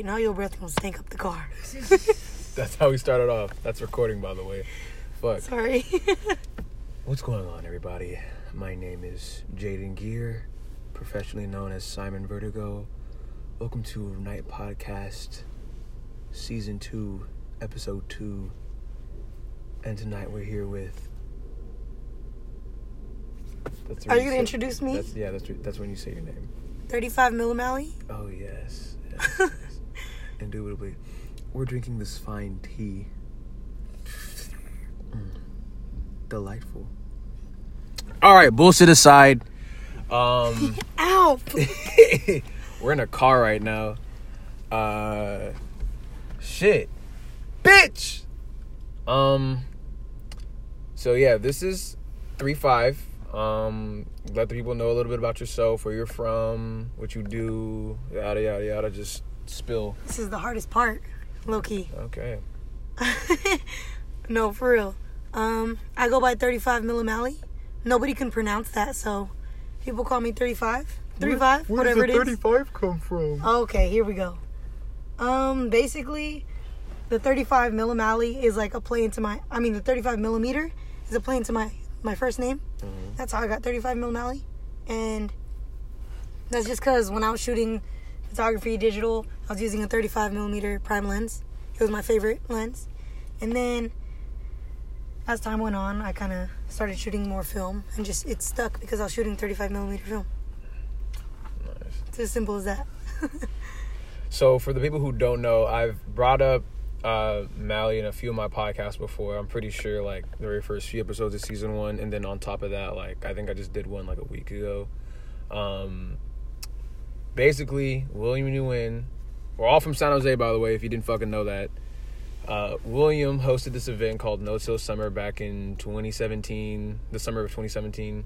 Now your breath gonna stink up the car. That's how we started off. That's recording, by the way. Fuck. Sorry. What's going on, everybody? My name is Jaden Gear, professionally known as Simon Vertigo. Welcome to Night Podcast, Season 2, Episode 2. And tonight we're here with. That's Are you gonna introduce me? That's, yeah, that's, that's when you say your name. 35 millimally. Oh, yes, yes. Indubitably. We're drinking this fine tea. Mm. Delightful. All right, bullshit aside. Um, Ow! we're in a car right now. Uh, shit, bitch. Um, so yeah, this is three five. Um, let the people know a little bit about yourself, where you're from, what you do, yada yada yada. Just spill. This is the hardest part, low key. Okay. no, for real. Um, I go by 35 millimally. Nobody can pronounce that, so people call me 35. 35, Where, whatever it is. five come from? Okay, here we go. Um, basically, the 35 millimally is like a play into my. I mean, the 35 millimeter is a play into my my first name. Mhm. That's how I got 35 millimally, and that's just because when I was shooting photography digital, I was using a 35 millimeter prime lens. It was my favorite lens, and then as time went on, I kind of started shooting more film, and just it stuck because I was shooting 35 millimeter film. Nice. It's as simple as that. So for the people who don't know, I've brought up uh Mally in a few of my podcasts before. I'm pretty sure like the very first few episodes of season one, and then on top of that, like I think I just did one like a week ago. Um basically William Nguyen. We're all from San Jose by the way, if you didn't fucking know that. Uh, William hosted this event called No Chill Summer back in 2017, the summer of 2017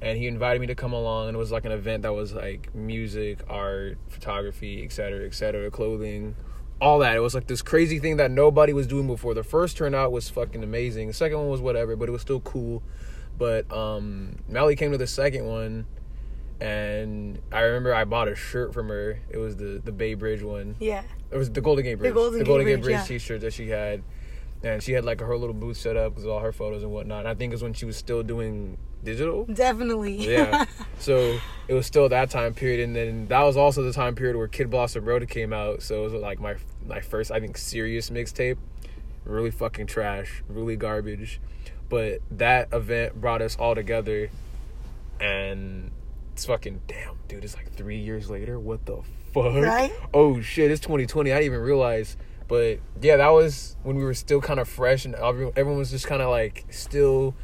and he invited me to come along and it was like an event that was like music art photography etc cetera, etc cetera, clothing all that it was like this crazy thing that nobody was doing before the first turnout was fucking amazing the second one was whatever but it was still cool but um Mally came to the second one and I remember I bought a shirt from her. It was the the Bay Bridge one. Yeah. It was the Golden Gate Bridge. Golden Gate Golden Gate Bridge, Bridge yeah. t-shirt that she had, and she had like her little booth set up with all her photos and whatnot. And I think it was when she was still doing digital. Definitely. Yeah. so it was still that time period, and then that was also the time period where Kid Blossom Road came out. So it was like my my first, I think, serious mixtape. Really fucking trash, really garbage. But that event brought us all together, and it's fucking damn, dude. It's like three years later. What the fuck? Right? Oh shit! It's 2020. I didn't even realize. But yeah, that was when we were still kind of fresh, and everyone was just kind of like still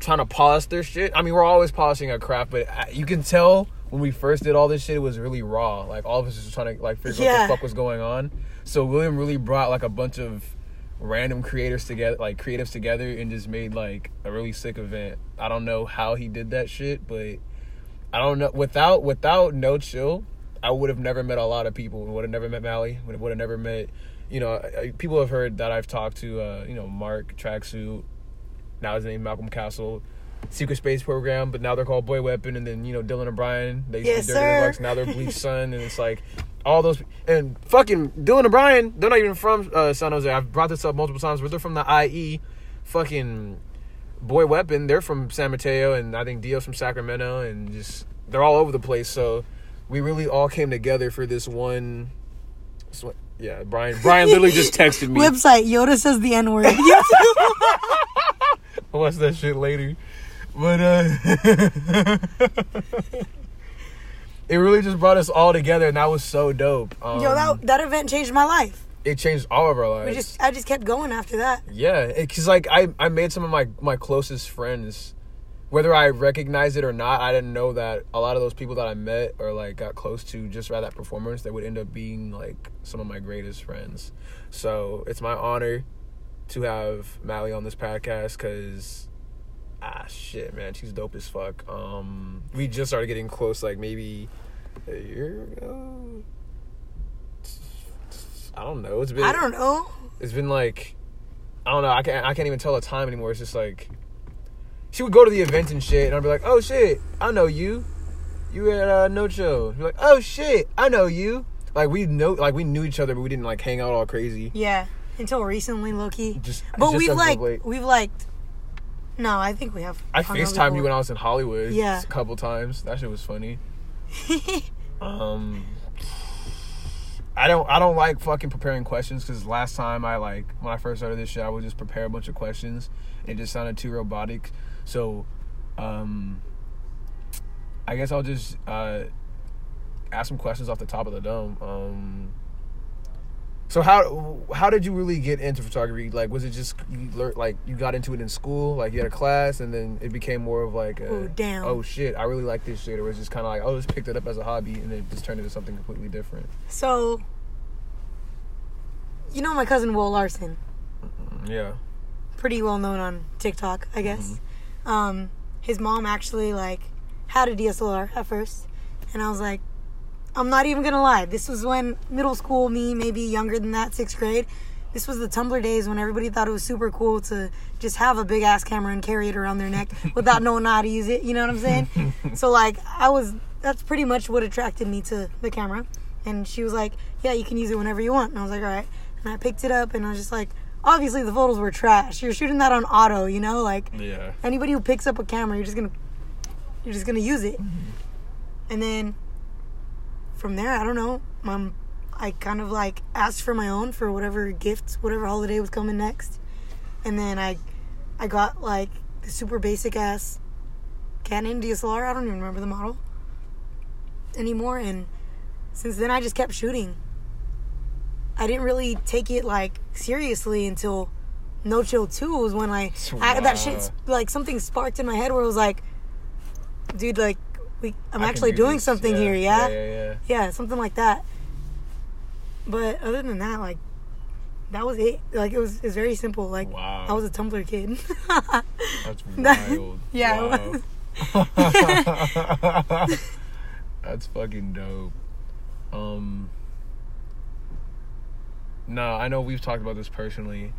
trying to polish their shit. I mean, we're always polishing our craft, but uh, you can tell when we first did all this shit, it was really raw. Like all of us was trying to like figure out what the fuck was going on. So William really brought like a bunch of random creators together, like creatives together, and just made like a really sick event. I don't know how he did that shit, but I don't know. Without without no chill, I would have never met a lot of people. Would have never met Mally. Would have never met. You know, people have heard that I've talked to. Uh, you know, Mark Tracksuit. Now his name Malcolm Castle. Secret Space Program, but now they're called Boy Weapon, and then you know Dylan O'Brien. They used Yes, to be Dirty sir. Deluxe, now they're Bleach Sun, and it's like all those and fucking Dylan O'Brien. They're not even from uh, San Jose. I've brought this up multiple times, but they're from the IE. Fucking Boy Weapon, they're from San Mateo, and I think Dio's from Sacramento, and just they're all over the place. So we really all came together for this one. this one- Yeah, Brian. Brian literally just texted me. Website Yoda says the N word. I'll watch that shit later. But uh It really just brought us all together and that was so dope. Um, Yo, that that event changed my life. It changed all of our lives. We just I just kept going after that. yeah, because like I, I made some of my, my closest friends. Whether I recognized it or not, I didn't know that a lot of those people that I met or like got close to just by that performance, they would end up being like some of my greatest friends. So it's my honor to have Mally on this podcast because ah shit man she's dope as fuck um we just started getting close like maybe a year ago i don't know it's been I don't know. it's been like i don't know i can't i can't even tell the time anymore it's just like she would go to the events and shit and i'd be like oh shit i know you you at uh, no show You're like oh shit i know you like we know like we knew each other, but we didn't like hang out all crazy. Yeah, until recently, Loki. Just But just we've like late. we've liked. No, I think we have. I Facetime you when I was in Hollywood. Yeah. a couple times. That shit was funny. Um, I don't I don't like fucking preparing questions because last time I like when I first started this shit I would just prepare a bunch of questions. and It just sounded too robotic. So, um, I guess I'll just uh ask some questions off the top of the dome. Um. So how how did you really get into photography? Like, was it just you learned like you got into it in school, like you had a class, and then it became more of like, a, Ooh, damn. oh shit, I really like this shit, or was it just kind of like, oh, just picked it up as a hobby, and then it just turned into something completely different. So, you know my cousin Will Larson, Yeah, pretty well known on TikTok, I guess. Um, his mom actually like had a DSLR at first, and I was like, I'm not even gonna lie. This was when middle school me, maybe younger than that, sixth grade. This was the Tumblr days when everybody thought it was super cool to just have a big ass camera and carry it around their neck without knowing how to use it. You know what I'm saying? so like I was. That's pretty much what attracted me to the camera. And she was like, "Yeah, you can use it whenever you want." And I was like, "All right." And I picked it up, and I was just like, obviously the photos were trash. You're shooting that on auto, you know, like yeah, anybody who picks up a camera, you're just gonna you're just gonna use it. Mm-hmm. And then from there, I don't know. Mom, I kind of like asked for my own for whatever gift, whatever holiday was coming next. And then I I got like the super basic ass Canon DSLR. I don't even remember the model anymore. And since then, I just kept shooting. I didn't really take it like seriously until No Chill 2 was when I, I that shit like something sparked in my head where it was like, dude, like we I'm I actually do doing this. something here, yeah? yeah, yeah. yeah, something like that. But other than that, like that was it. Like it was it's very simple. Like Wow. I was a Tumblr kid. That's That- wild. yeah, Wow. That's fucking dope. Um. No, I know we've talked about this personally.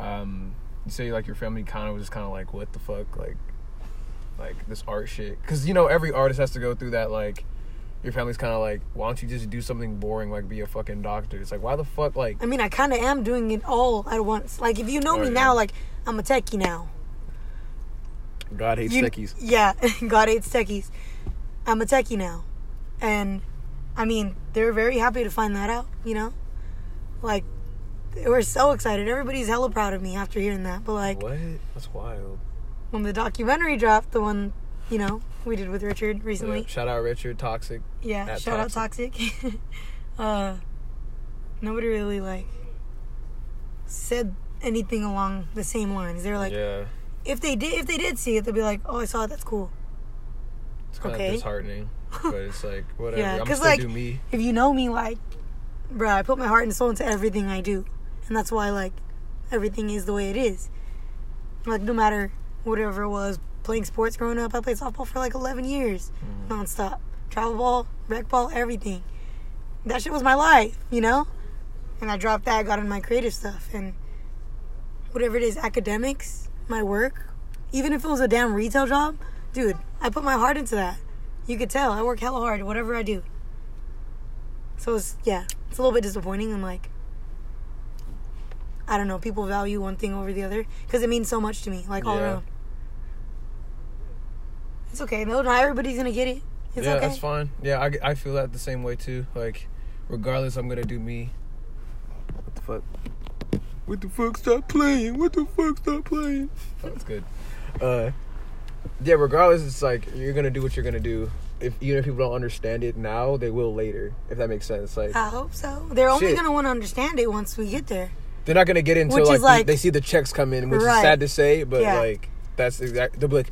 Um, you say like your family kind of was just kind of like, what the fuck, like, like this art shit. Because you know every artist has to go through that. Like, your family's kind of like, why don't you just do something boring, like be a fucking doctor? It's like, why the fuck, like, I mean, I kind of am doing it all at once. Like if you know Oh, me yeah. now, like I'm a techie now. God hates You- techies. Yeah, God hates techies. I'm a techie now, and I mean they're very happy to find that out. You know, like they were so excited. Everybody's hella proud of me after hearing that. But like What? That's wild. When the documentary dropped, the one you know we did with Richard recently. Yeah, shout out Richard Toxic. Yeah, shout out Toxic. uh, nobody really like said anything along the same lines. They were like, yeah, if they did, if they did see it, they'd be like, "Oh, I saw it. That's cool." it's kind Okay. of disheartening, but it's like whatever. Yeah, I'm gonna 'cause, still like-. If you know me, like, bruh, I put my heart and soul into everything I do, and that's why like everything is the way it is. Like no matter whatever it was, playing sports growing up, I played softball for like 11 years, mm-hmm. nonstop, travel ball, rec ball, everything. That shit was my life, you know. And I dropped that, got into my creative stuff, and whatever it is, academics, my work, even if it was a damn retail job, dude, I put my heart into that. You could tell I work hella hard, whatever I do. So it's yeah, it's a little bit disappointing. I'm like, I don't know. People value one thing over the other because it means so much to me, like all Yeah. around. It's okay. No, not everybody's gonna get it. It's yeah, okay. that's fine. Yeah, I, I feel that the same way too. Like, regardless, I'm gonna do me. What the fuck? What the fuck? Stop playing! What the fuck? Stop playing! That's good. Uh, yeah. Regardless, it's like you're gonna do what you're gonna do. If even if people don't understand it now, they will later. If that makes sense. Like I hope so. They're only Shit. gonna want to understand it once we get there. they're not gonna get into Which like, like- they, they see the checks come in, which Right. is sad to say, but Yeah. like that's exact. They'll be like.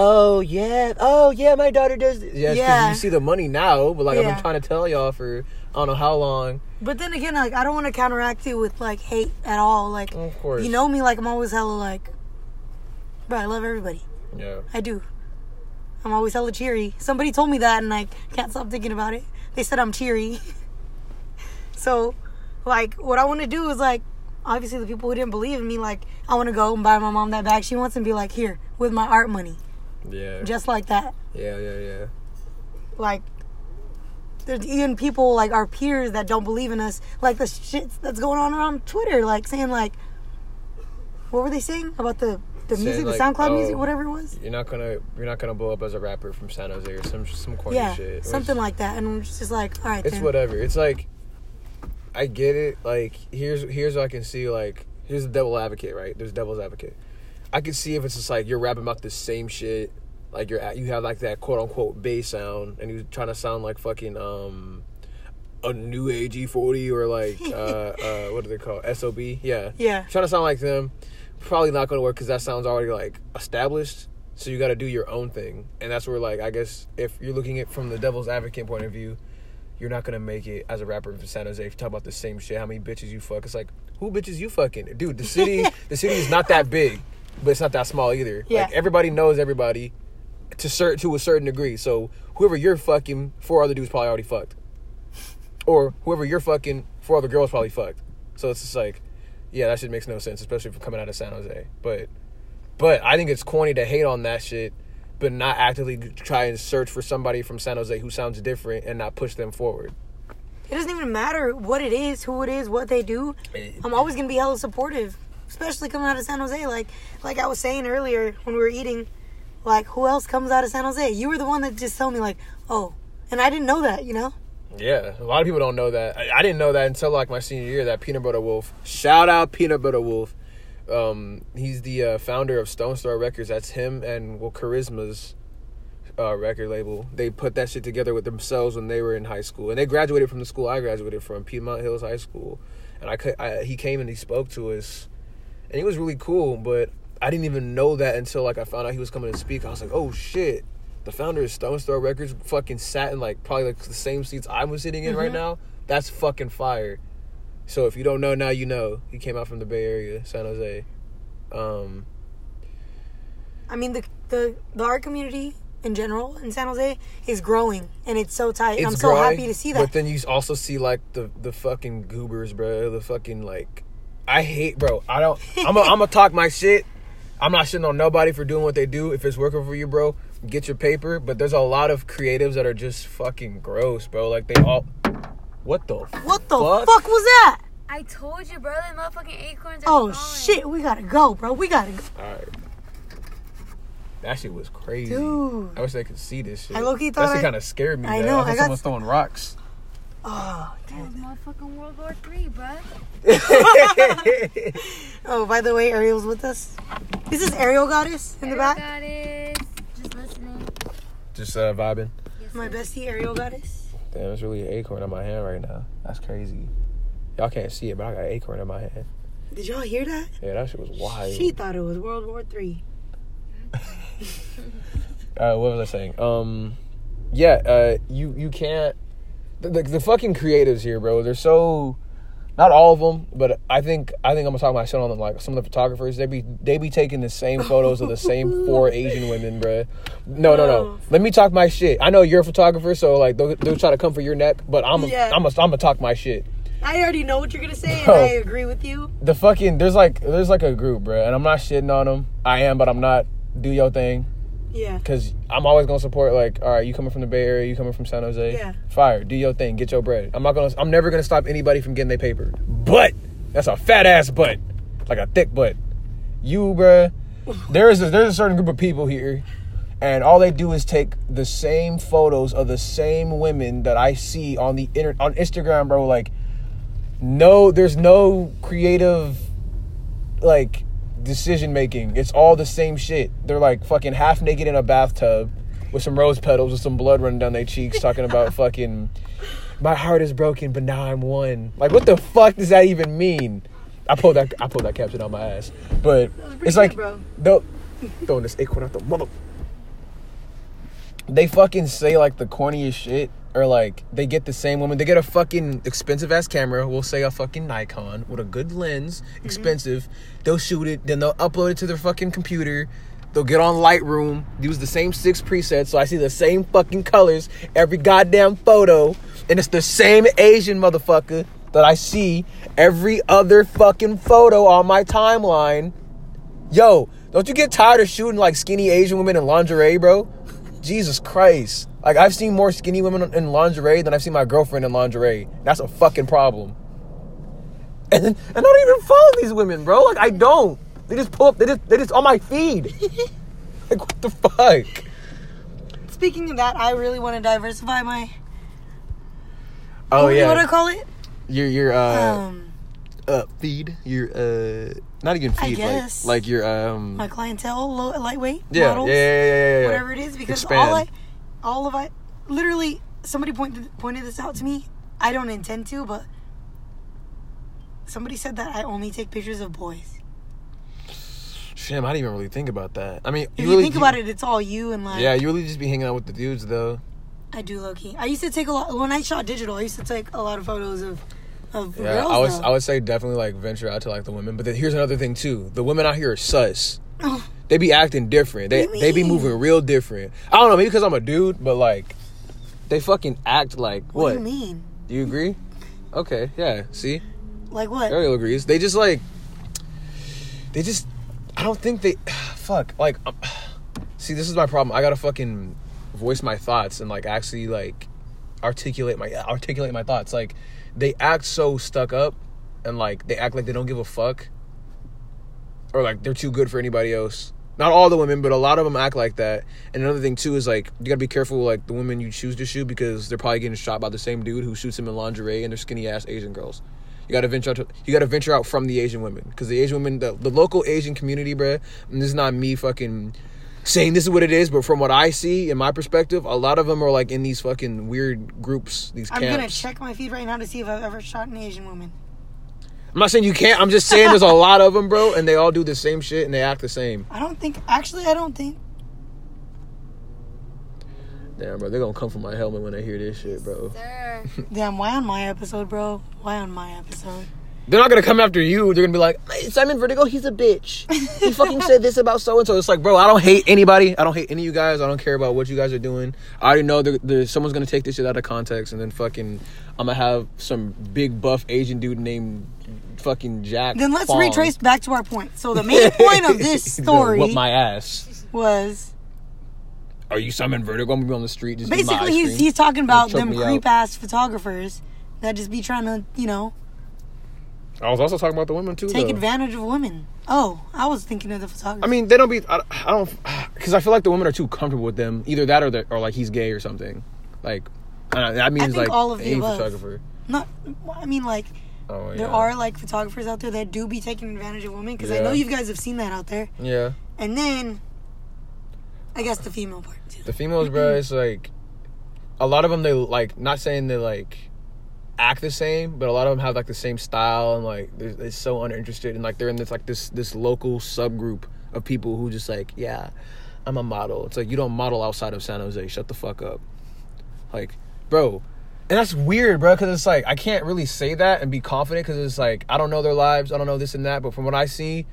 Oh yeah, oh yeah, my daughter does. This. Yeah, 'cause Yeah. you see the money now, but like I've been trying to tell y'all for I don't know how long. But then again, like I don't want to counteract you with like hate at all. Like Of course. you know me, like I'm always hella like, bro, I love everybody. Yeah. I do. I'm always hella cheery. Somebody told me that, and I can't stop thinking about it. They said I'm cheery. so, like, what I want to do is like, obviously, the people who didn't believe in me, like, I want to go and buy my mom that bag she wants and be like, here with my art money, Yeah. just like that. yeah, yeah, yeah. Like, there's even people like our peers that don't believe in us, like the shit that's going on around Twitter, like saying like, what were they saying about the the Saying, music, like, the SoundCloud music, oh, whatever it was? You're not gonna you're not gonna blow up as a rapper from San Jose or some some corny Yeah, shit. something Which- like that, and it's just like, all right, It's then. whatever. It's like I get it. Like here's here's what I can see. Like here's the devil advocate. Right? There's devil's advocate. I can see if it's just like you're rapping about the same shit. Like you're at, you have like that quote unquote bass sound, and you're trying to sound like fucking um a new age E40 or like uh uh what do they call sob? Yeah, Yeah. Trying to sound like them, probably not going to work because that sounds already like established. So you got to do your own thing, and that's where like I guess if you're looking at from the devil's advocate point of view, you're not gonna make it as a rapper from San Jose if you talk about the same shit. How many bitches you fuck? It's like who bitches you fucking, dude. The city, the city is not that big, but it's not that small either. Yeah. Like everybody knows everybody to certain to a certain degree. So whoever you're fucking, four other dudes probably already fucked, or whoever you're fucking, four other girls probably fucked. So it's just like, yeah, that shit makes no sense, especially for coming out of San Jose. But, but I think it's corny to hate on that shit, but not actively try and search for somebody from San Jose who sounds different and not push them forward. It doesn't even matter what it is, who it is, what they do. I'm always gonna be hella supportive, especially coming out of San Jose. Like, like I was saying earlier when we were eating, like who else comes out of San Jose? You were the one that just told me like, oh, and I didn't know that, you know. Yeah, a lot of people don't know that. I, I didn't know that until like my senior year. That Peanut Butter Wolf, shout out Peanut Butter Wolf. Um, he's the uh, founder of Stones Throw Records. That's him and well, Charizma's uh, record label. They put that shit together with themselves when they were in high school, and they graduated from the school I graduated from, Piedmont Hills High School. And I, could, I he came and he spoke to us, and he was really cool. But I didn't even know that until like I found out he was coming to speak. I was like, oh shit. The founder of Stones Throw Records fucking sat in like probably like the same seats I was sitting in right now. That's fucking fire. So if you don't know now, you know. He came out from the Bay Area, San Jose. Um, I mean, the the the art community in general in San Jose is growing, and it's so tight. and I'm so growing, happy to see that. But then you also see like the the fucking goobers, bro. The fucking like, I hate, bro. I don't. I'm gonna talk my shit. I'm not shitting on nobody for doing what they do. If it's working for you, bro, get your paper. But there's a lot of creatives that are just fucking gross, bro. Like they all. What the? what the fuck? fuck, was that? I told you, bro. The motherfucking acorns are Oh falling. shit, we gotta go, bro. We gotta go. All right. That shit was crazy. Dude. I wish they could see this shit. I low-key that thought shit kind of scared me. I man. know, thought I got- someone throwing rocks. Oh, That was motherfucking World War Three, bro. oh. By the way, Ariel's with us. Is this Ariel goddess in the back? Got it. Just listening. Just uh, vibing. Yes, My sir. bestie Ariel goddess. Damn, it's really an acorn on my hand right now. That's crazy. Y'all can't see it, but I got an acorn in my hand. Did y'all hear that? Yeah, that shit was wild. She thought it was World War Three. Uh, what was I saying? Um, yeah, uh, you you can't. The, fucking creatives here, bro. They're so. Not all of them, but I think I think I'm gonna talk my shit on them. Like some of the photographers, they be they be taking the same photos of the same four Asian women, bro. No, no, no. Let me talk my shit. I know you're a photographer, so like they'll, they'll try to come for your neck, but I'm a, Yeah. I'm a, I'm gonna talk my shit. I already know what you're gonna say, and I agree with you. The fucking there's like there's like a group, bro, and I'm not shitting on them. I am, but I'm not. Do your thing. Yeah. Cause I'm always gonna support like, all right, you coming from the Bay Area, you coming from San Jose, Yeah. fire, do your thing, get your bread. I'm not gonna, I'm never gonna stop anybody from getting their paper. But that's a fat ass butt, like a thick butt. You, bruh, there is a, there's a certain group of people here, and all they do is take the same photos of the same women that I see on the inter- on Instagram, bro. Like, no, there's no creative, like decision making. It's all the same shit. They're like fucking half naked in a bathtub with some rose petals with some blood running down their cheeks, talking about fucking my heart is broken, but now I'm one. Like, what the fuck does that even mean? I pulled that I pulled that caption out my ass, but it's like good, the throwing this acorn out the mother. They fucking say like the corniest shit, or like they get the same woman. They get a fucking expensive ass camera. We'll say a fucking Nikon with a good lens, mm-hmm. expensive. They'll shoot it, then they'll upload it to their fucking computer. They'll get on Lightroom, use the same six presets, so I see the same fucking colors every goddamn photo, and it's the same Asian motherfucker that I see every other fucking photo on my timeline. Yo, don't you get tired of shooting like skinny Asian women in lingerie, bro? Jesus Christ. Like I've seen more skinny women in lingerie than I've seen my girlfriend in lingerie. That's a fucking problem. And and I don't even follow these women, bro. Like I don't. They just pull up. They just they just on my feed. like what the fuck? Speaking of that, I really want to diversify my. Oh what, yeah. What do I call it? your your uh um, uh feed your uh not even I feed guess. like like your um my clientele, low, lightweight yeah, yeah models, yeah yeah yeah yeah whatever it is, because Expand. all I, all of I, literally, somebody pointed pointed this out to me. I don't intend to, but somebody said that I only take pictures of boys. Shit, I didn't even really think about that. I mean, If you, really think about it, it's all you and like. Yeah, you really just be hanging out with the dudes though. I do low key. I used to take a lot when I shot digital. I used to take a lot of photos of of Yeah, girls. I would though. I would say definitely like venture out to like the women. But then here's another thing too: the women out here are sus. Oh. They be acting different. They What do you they be moving real different. I don't know, maybe because I'm a dude, but like they fucking act like what, what? do you mean? Do you agree? Okay, yeah. See, Like what? Ariel agrees. They just like they just. I don't think they. Fuck. Like, um, see, this is my problem. I gotta fucking voice my thoughts and like actually like articulate my articulate my thoughts. Like, they act so stuck up and like they act like they don't give a fuck or like they're too good for anybody else. Not all the women, but a lot of them act like that. And another thing too is like you gotta be careful like the women you choose to shoot because they're probably getting shot by the same dude who shoots them in lingerie and they're skinny ass Asian girls. You gotta venture out. To, you gotta venture out from the Asian women because the Asian women, the, the local Asian community, bruh. And this is not me fucking saying this is what it is, but from what I see in my perspective, a lot of them are like in these fucking weird groups, these I'm gonna check my feed right now to see if I've ever shot an Asian woman. I'm not saying you can't. I'm just saying there's a lot of them, bro, and they all do the same shit and they act the same. I don't think. Actually, I don't think. Damn, bro, they're gonna come for my helmet when they hear this shit, bro. Sir. Damn, why on my episode, bro? Why on my episode? They're not gonna come after you. They're gonna be like, "Hey, Simon Vertigo, he's a bitch. He fucking said this about so and so. It's like, bro, I don't hate anybody. I don't hate any of you guys. I don't care about what you guys are doing. I already know there, there's someone's gonna take this shit out of context, and then fucking, I'm gonna have some big buff Asian dude named fucking Jack. Then let's Fong. retrace back to our point. So the main point of this story Whoop my ass. was Are you Simon Vertigo? I'm gonna be on the street. Just basically he's he's talking about them creep ass photographers that just be trying to you know I was also talking about the women too. take though. advantage of women. Oh, I was thinking of the photographer. I mean, they don't be. I, I don't because I feel like the women are too comfortable with them. Either that or they or like he's gay or something. Like I don't know, that means think like all of the any above. photographer. not. I mean, like Oh there are like photographers out there that do be taking advantage of women because I know you guys have seen that out there. Yeah, And then, I guess the female part too. the females, bro. It's like a lot of them. They like not saying they like act the same, but a lot of them have like the same style and like they're, they're so uninterested and like they're in this like this this local subgroup of people who just like yeah, I'm a model. It's like you don't model outside of San Jose. Shut the fuck up. Like, bro. And that's weird, bro, because it's like I can't really say that and be confident because it's like I don't know their lives, I don't know this and that, but from what I see,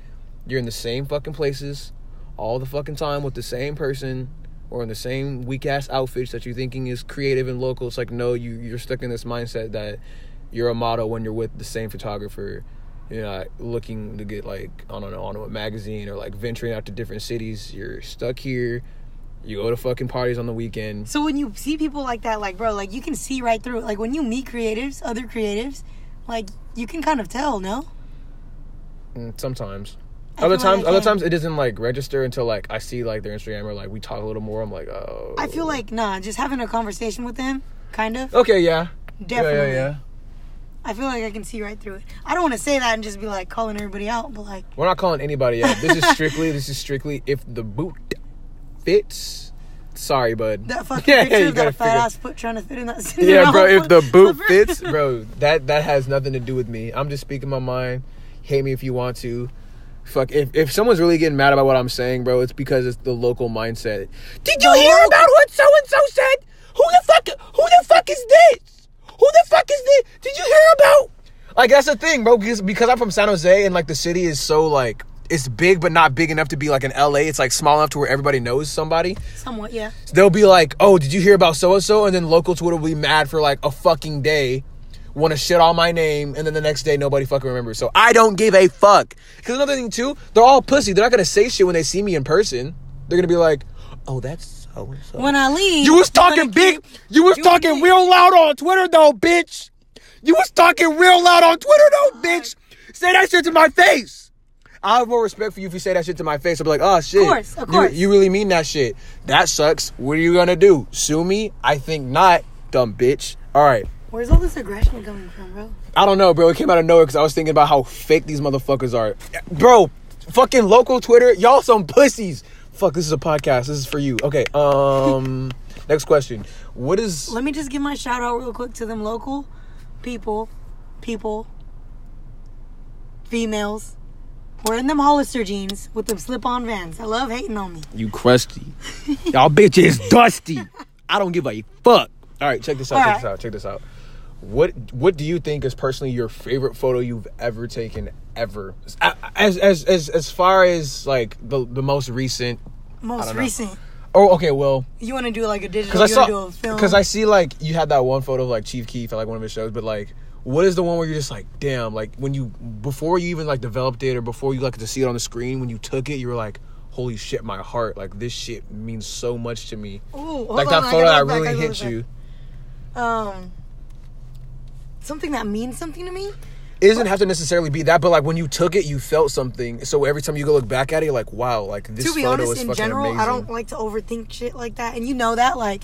you're in the same fucking places all the fucking time with the same person or in the same weak ass outfits that you're thinking is creative and local. It's like no, you you're stuck in this mindset that you're a model when you're with the same photographer. You're not looking to get like I don't know on a magazine or like venturing out to different cities. You're stuck here. You go to fucking parties on the weekend. So when you see people like that, like bro, like you can see right through it. Like when you meet creatives, other creatives, like you can kind of tell, no? Mm, Sometimes. I Other feel like times, other times it doesn't like register until like I see like their Instagram or like we talk a little more. I'm like, oh. I feel like nah, just having a conversation with them, kind of. Okay, yeah. Definitely. Yeah, yeah, yeah. I feel like I can see right through it. I don't want to say that and just be like calling everybody out, but like We're not calling anybody out. This is strictly, this is strictly if the boot fits. Sorry, bud. that fucking Yeah, picture you of that gotta fat figure- ass foot trying to fit in that. Yeah, bro. If the boot fits, bro, that that has nothing to do with me. I'm just speaking my mind. Hate me if you want to. Fuck. If if someone's really getting mad about what I'm saying, bro, it's because it's the local mindset. Did you The hear local- about what so and so said? Who the fuck? Who the fuck is this? Who the fuck is this? Did you hear about? Like that's the thing, bro. Because because I'm from San Jose and like the city is so like it's big but not big enough to be like in LA. It's like small enough to where everybody knows somebody somewhat, yeah. they'll be like, "Oh, did you hear about so and so?" And then local Twitter will be mad for like a fucking day, want to shit on my name, and then the next day nobody fucking remembers. So I don't give a fuck. Because another thing too, they're all pussy. They're not gonna say shit when they see me in person. They're gonna be like, "Oh, that's so what's up? When I leave, You was talking big. keep- You was talking keep- real loud on Twitter though, bitch. You was talking real loud on Twitter though, bitch. Say that shit to my face. I have more respect for you if you say that shit to my face. I'll be like, oh shit. Of course, of You- You, really mean that shit. That sucks. What are you gonna do? Sue me? I think not, dumb bitch. All right. Where's all this aggression coming from, bro? I don't know, bro. It came out of nowhere because I was thinking about how fake these motherfuckers are. Bro, fucking local Twitter, y'all some pussies. Fuck, this is a podcast. This is for you. Okay, um, next question. What is. Let me just give my shout out real quick to them local people, people, females. Wearing them Hollister jeans with them slip-on vans. I love hating on me. You crusty. y'all bitch bitches dusty. I don't give a fuck. All right, check this out. All check right. this out. Check this out. What What do you think is personally your favorite photo you've ever taken ever? As as as as far as like the the most recent. Most don't know. recent. Oh, okay. Well, You want to do like a digital? Because I saw, wanna do a film? because I see like you had that one photo of like Chief Keef at like one of his shows, but like, what is the one where you're just like, damn, like when you before you even like developed it or before you like to see it on the screen, when you took it, you were like, holy shit, my heart, like this shit means so much to me. Ooh, like that photo that back, really hit you. back. Um, something that means something to me. It doesn't have to necessarily be that, but like when you took it, you felt something. So every time you go look back at it, you're like, wow, like this to be photo honest, is in fucking general, amazing. I don't like to overthink shit like that, and you know that. Like,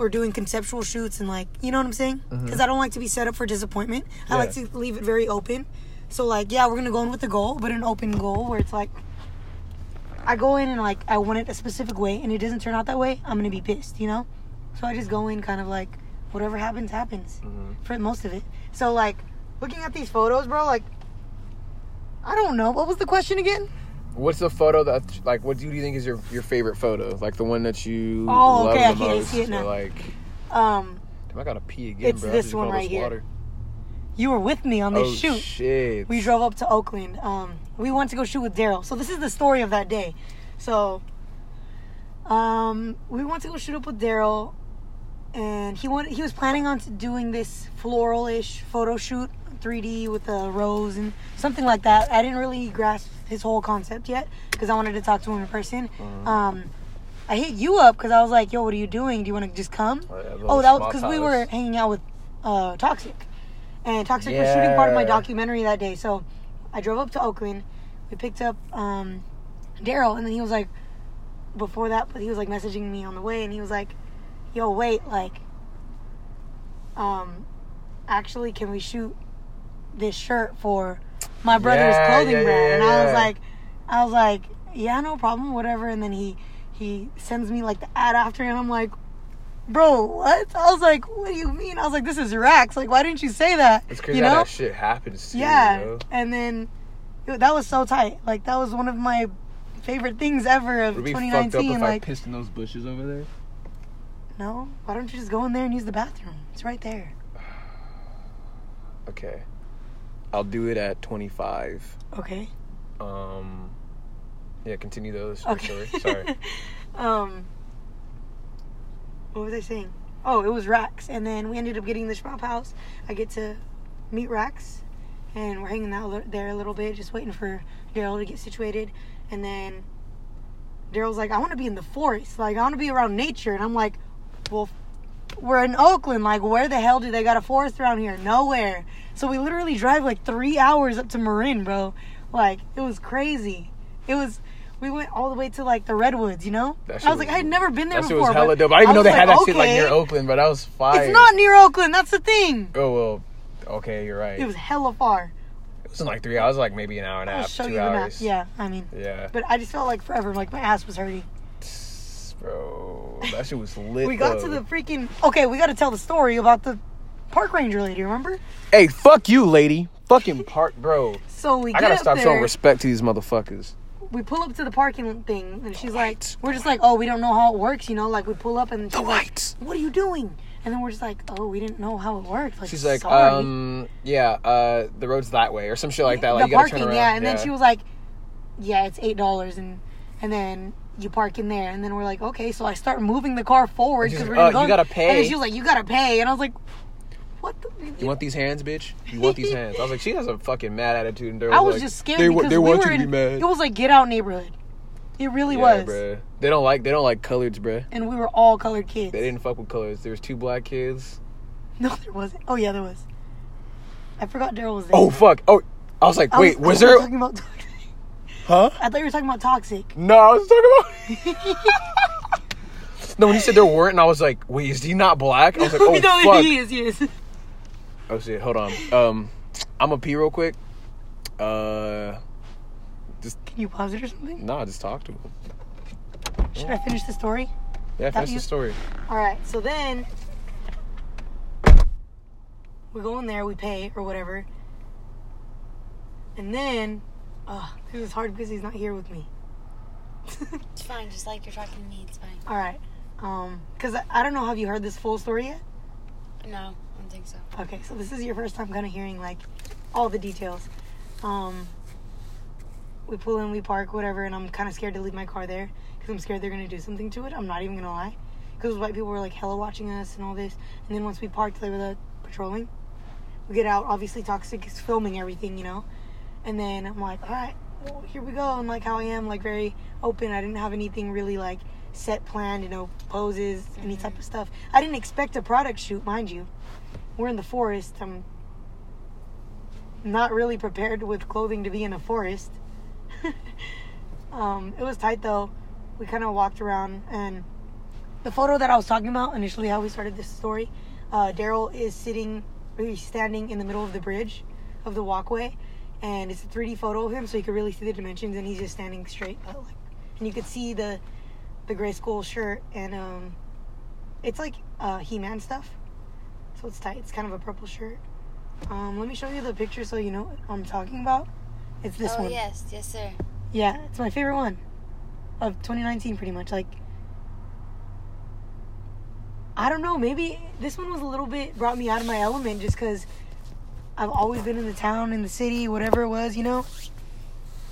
we're doing conceptual shoots, and like, you know what I'm saying? Because Mm-hmm. I don't like to be set up for disappointment. I like to leave it very open. So like, yeah, we're gonna go in with a goal, but an open goal where it's like, I go in and like I want it a specific way, and it doesn't turn out that way, I'm gonna be pissed, you know. So I just go in kind of like, whatever happens, happens Mm-hmm. for most of it. So like, looking at these photos, bro, like. I don't know. What was the question again? What's the photo that like? What do you think is your your favorite photo? Like the one that you Oh, love okay, I can't most? see it now. like, Um, damn, I gotta pee again, It's bro. This one right right here. water. you were with me on this oh shoot. shit! We drove up to Oakland. Um, we went to go shoot with Daryl. So this is the story of that day. So, um, we went to go shoot up with Daryl, and he wanted he was planning on doing this floral-ish photo shoot, 3D with a rose and something like that. I didn't really grasp his whole concept yet because I wanted to talk to him in person. Um, I hit you up because I was like, "Yo, what are you doing? Do you want to just come?" Oh, yeah, Oh, that was because we were hanging out with uh, Toxic, and Toxic was shooting part of my documentary that day. So I drove up to Oakland. We picked up um, Daryl, and then he was like, before that, but he was like messaging me on the way, and he was like, "Yo, wait, like, um, actually, can we shoot this shirt for my brother's Yeah, clothing yeah, brand?" yeah, and I was like, I was like, "Yeah, no problem, whatever." And then he he sends me like the ad after, and I'm like. Bro, what? I was like, what do you mean? I was like, this is Rax. Like, why didn't you say that? It's crazy you how know? that shit happens. To Yeah, You, know? and then it, that was so tight. Like that was one of my favorite things ever of Would it be fucked up 2019. if I pissed in those bushes over there? no, why don't you just go in there and use the bathroom? It's right there. Okay, I'll do it at 25. Okay. Um, yeah, continue those. Okay. Sorry. Sorry. um, what was I saying? Oh, it was Rax, and then we ended up getting the Schwab house. I get to meet Rax, and we're hanging out there a little bit, just waiting for Daryl to get situated, and then Daryl's like, "I want to be in the forest. Like, I want to be around nature," and I'm like, "Well." We're in Oakland. Like, where the hell do they got a forest around here? Nowhere. So we literally drive like three hours up to Marin, bro. Like, it was crazy. It was. We went all the way to like the redwoods, you know. That I was like, I had never been there That before. was hella dope. I didn't even know was they had like, that shit like near Oakland, but I was fire. It's not near Oakland. That's the thing. Oh well. Okay, you're right. It was hella far. It wasn't like three hours. Like maybe an hour and a I'll half, show two you the map. hours. Yeah, I mean, Yeah. but I just felt like forever. Like my ass was hurting. Bro, that shit was lit. We got to the freaking. Okay, we got to tell the story about the park ranger lady. Remember? Hey, fuck you, lady. Fucking park, bro. So we I gotta up stop there. showing respect to these motherfuckers. we pull up to the parking thing, and she's like, we're just like, oh, we don't know how it works, you know? Like we pull up, and she's The like, lights. what are you doing? And then we're just like, oh, we didn't know how it worked. Like, She's like, sorry. um, yeah, uh, the road's that way or some shit like that. Like the you gotta parking, turn around. yeah. And then she was like, yeah, it's eight dollars, and and then you park in there, and then we're like, okay. So I start moving the car forward she's because we're gonna "Uh, go. you gotta And pay." then she was like, you gotta pay, and I was like, what? The? You want these hands, bitch? You want these hands? I was like, she has a fucking mad attitude. And I was just scared they, because they we want were you to in. be mad. It was like get out neighborhood. It really yeah, was. bruh. They don't like they don't like coloreds, bruh. And we were all colored kids. They didn't fuck with colors. There was two black kids. No, there wasn't. Oh yeah, there was. I forgot Daryl was there. Oh fuck! Oh, I was like, wait, I was you there? Talking about toxic. Huh? I thought you were talking about toxic. No, I was talking about. no, when he said there weren't, and I was like, wait, is he not black? I was like, oh no, fuck. he is. He is. Oh shit! Hold on. Um, I'm a pee real quick. Uh, just Can you pause it or something? nah, just talk to him. Should I finish the story? Yeah, finish you- the story. All right. So then we go in there, we pay or whatever, and then, uh, this is hard because he's not here with me. It's fine, just like you're talking to me, it's fine. All right. Um, cause I, I don't know. Have you heard this full story yet? No, I don't think so. Okay, so this is your first time kind of hearing like all the details. Um, we pull in, we park, whatever, and I'm kind of scared to leave my car there because I'm scared they're gonna do something to it. I'm not even gonna lie, because white people were like hella watching us and all this. And then once we parked, they were like, patrolling. We get out, obviously Toxic is filming everything, you know. And then I'm like, all right, well, here we go. And like how I am, like very open. I didn't have anything really like set planned, you know, poses, any type of stuff. I didn't expect a product shoot, mind you. We're in the forest. I'm not really prepared with clothing to be in a forest. um, it was tight though. We kind of walked around, and the photo that I was talking about initially, how we started this story, uh, Daryl is sitting, he's standing in the middle of the bridge of the walkway, and it's a 3D photo of him, so you could really see the dimensions, and he's just standing straight, uh, and you could see the the gray school shirt, and um, it's like uh, He-Man stuff, so it's tight. It's kind of a purple shirt. Um, let me show you the picture so you know what I'm talking about. It's this oh, one. yes, yes, sir. Yeah, it's my favorite one of 2019, pretty much. Like, I don't know, maybe this one was a little bit brought me out of my element just because I've always been in the town, in the city, whatever it was, you know.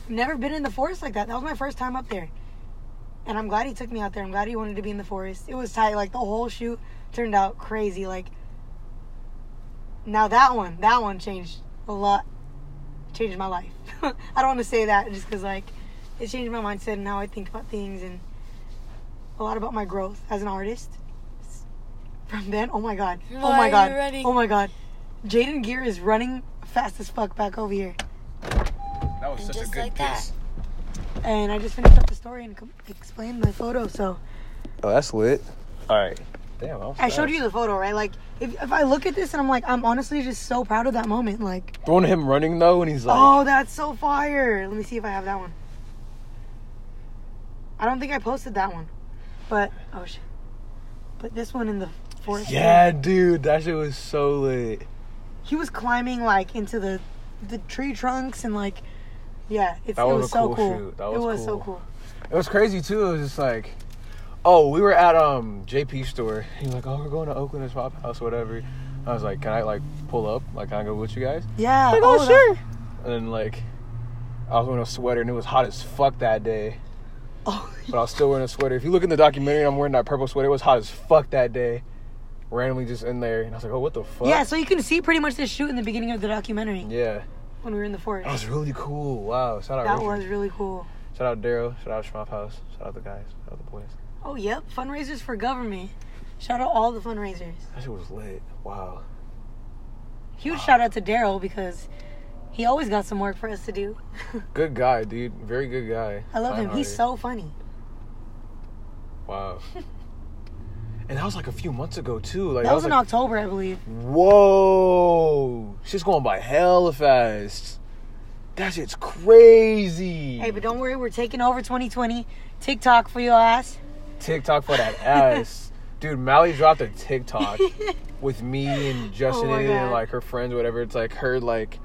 Never been in the forest like that. That was my first time up there, and I'm glad he took me out there. I'm glad he wanted to be in the forest. It was tight. Like the whole shoot turned out crazy. Like now that one, that one changed a lot. Changed my life. I don't want to say that just because like it changed my mindset and how I think about things and a lot about my growth as an artist. From then, oh my god, oh my god, oh my god, Jaden Gear is running fast as fuck back over here, That was And such a good like that. and I just finished up the story and com- explained the photo. So Oh, that's lit. All right. Damn, was I showed you the photo, right? Like if if I look at this and I'm like, I'm honestly just so proud of that moment. Like, the one of him running though, and he's like, oh, that's so fire. Let me see if I have that one. I don't think I posted that one, but oh shit. But this one in the forest. yeah, dude, that shit was so lit. he was climbing like into the the tree trunks and like yeah it's, That it was was a so cool cool. That it was was so cool. cool It was crazy too. It was just like, oh, we were at um JP store. He was like, oh, we're going to Oakland to Swap House, whatever. I was like, can I like pull up? Like, can I go with you guys? yeah Like, oh, oh, sure. And then like, I was wearing a sweater and it was hot as fuck that day. oh But I was still wearing a sweater. If you look in the documentary, I'm wearing that purple sweater. It was hot as fuck that day. Randomly just in there, and I was like, oh, what the fuck? yeah so you can see pretty much this shoot in the beginning of the documentary Yeah. when we were in the forest That was really cool. Wow. Shout out. that Richard. was really cool Shout out Daryl. Shout out Schmop House. Shout out the guys. Shout out the boys. Oh yep fundraisers for government shout out all the fundraisers That shit was lit. Wow. huge shout out to daryl because he always got some work for us to do Good guy, dude. Very good guy. i love him he's so funny Wow. and that was like a few months ago too. Like that was in like, october i believe Whoa. she's going by hella fast. That shit's crazy. hey but don't worry we're taking over 2020 tiktok for your ass TikTok for that ass. Dude, Mally dropped a TikTok with me and Justin Oh and like her friends, whatever. It's like her like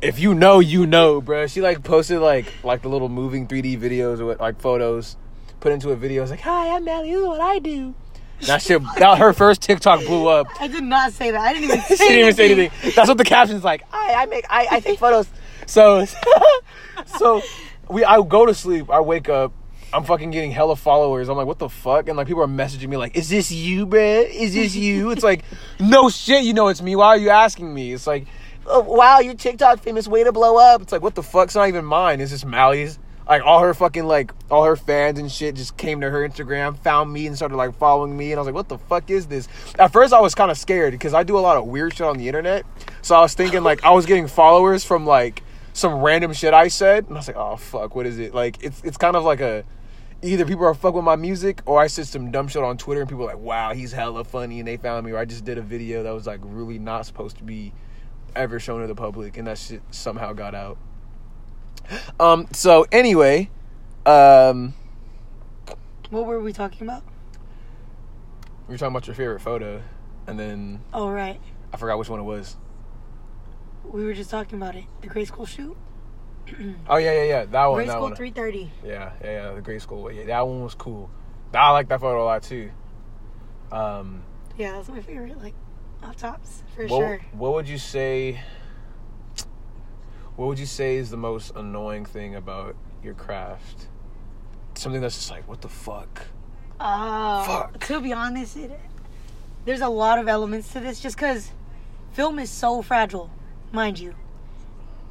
if you know, you know, bro. She like posted like like the little moving 3D videos or like photos, put into a video. It's like, hi, I'm Mally. This is what I do. That shit. That her first TikTok blew up. i did not say that i didn't even say she didn't even say anything. That's what the caption's like. I I make I, I take photos. So so we I go to sleep. I wake up. I'm fucking getting hella followers. I'm like, what the fuck? And like people are messaging me like, is this you, bruh? Is this you? It's like, no shit. You know it's me. Why are you asking me? It's like, oh, wow, you're TikTok famous. Way to blow up. It's like, what the fuck? It's not even mine. It's just Mally's. like all her fucking like all her fans and shit just came to her Instagram, found me and started like following me and I was like, what the fuck is this? At first I was kind of scared because I do a lot of weird shit on the internet. So I was thinking like I was getting followers from like some random shit I said and I was like, oh fuck, what is it? Like it's it's kind of like a either people are fuck with my music or I said some dumb shit on Twitter and people are like, wow, he's hella funny and they found me or I just did a video that was like really not supposed to be ever shown to the public and that shit somehow got out. Um so anyway, um What were we talking about? we were talking about your favorite photo and then Oh right, I forgot which one it was. we were just talking about it. The grade school shoot. Oh yeah, yeah, yeah. That one, grade that school three thirty. Yeah, yeah, yeah, the grade school. Yeah, that one was cool. I like that photo a lot too. Um Yeah, that's my favorite. Like off tops for what, sure. what would you say what would you say is the most annoying thing about your craft? Something that's just like, what the fuck? Uh, Fuck. To be honest, it, there's a lot of elements to this just because film is so fragile, mind you.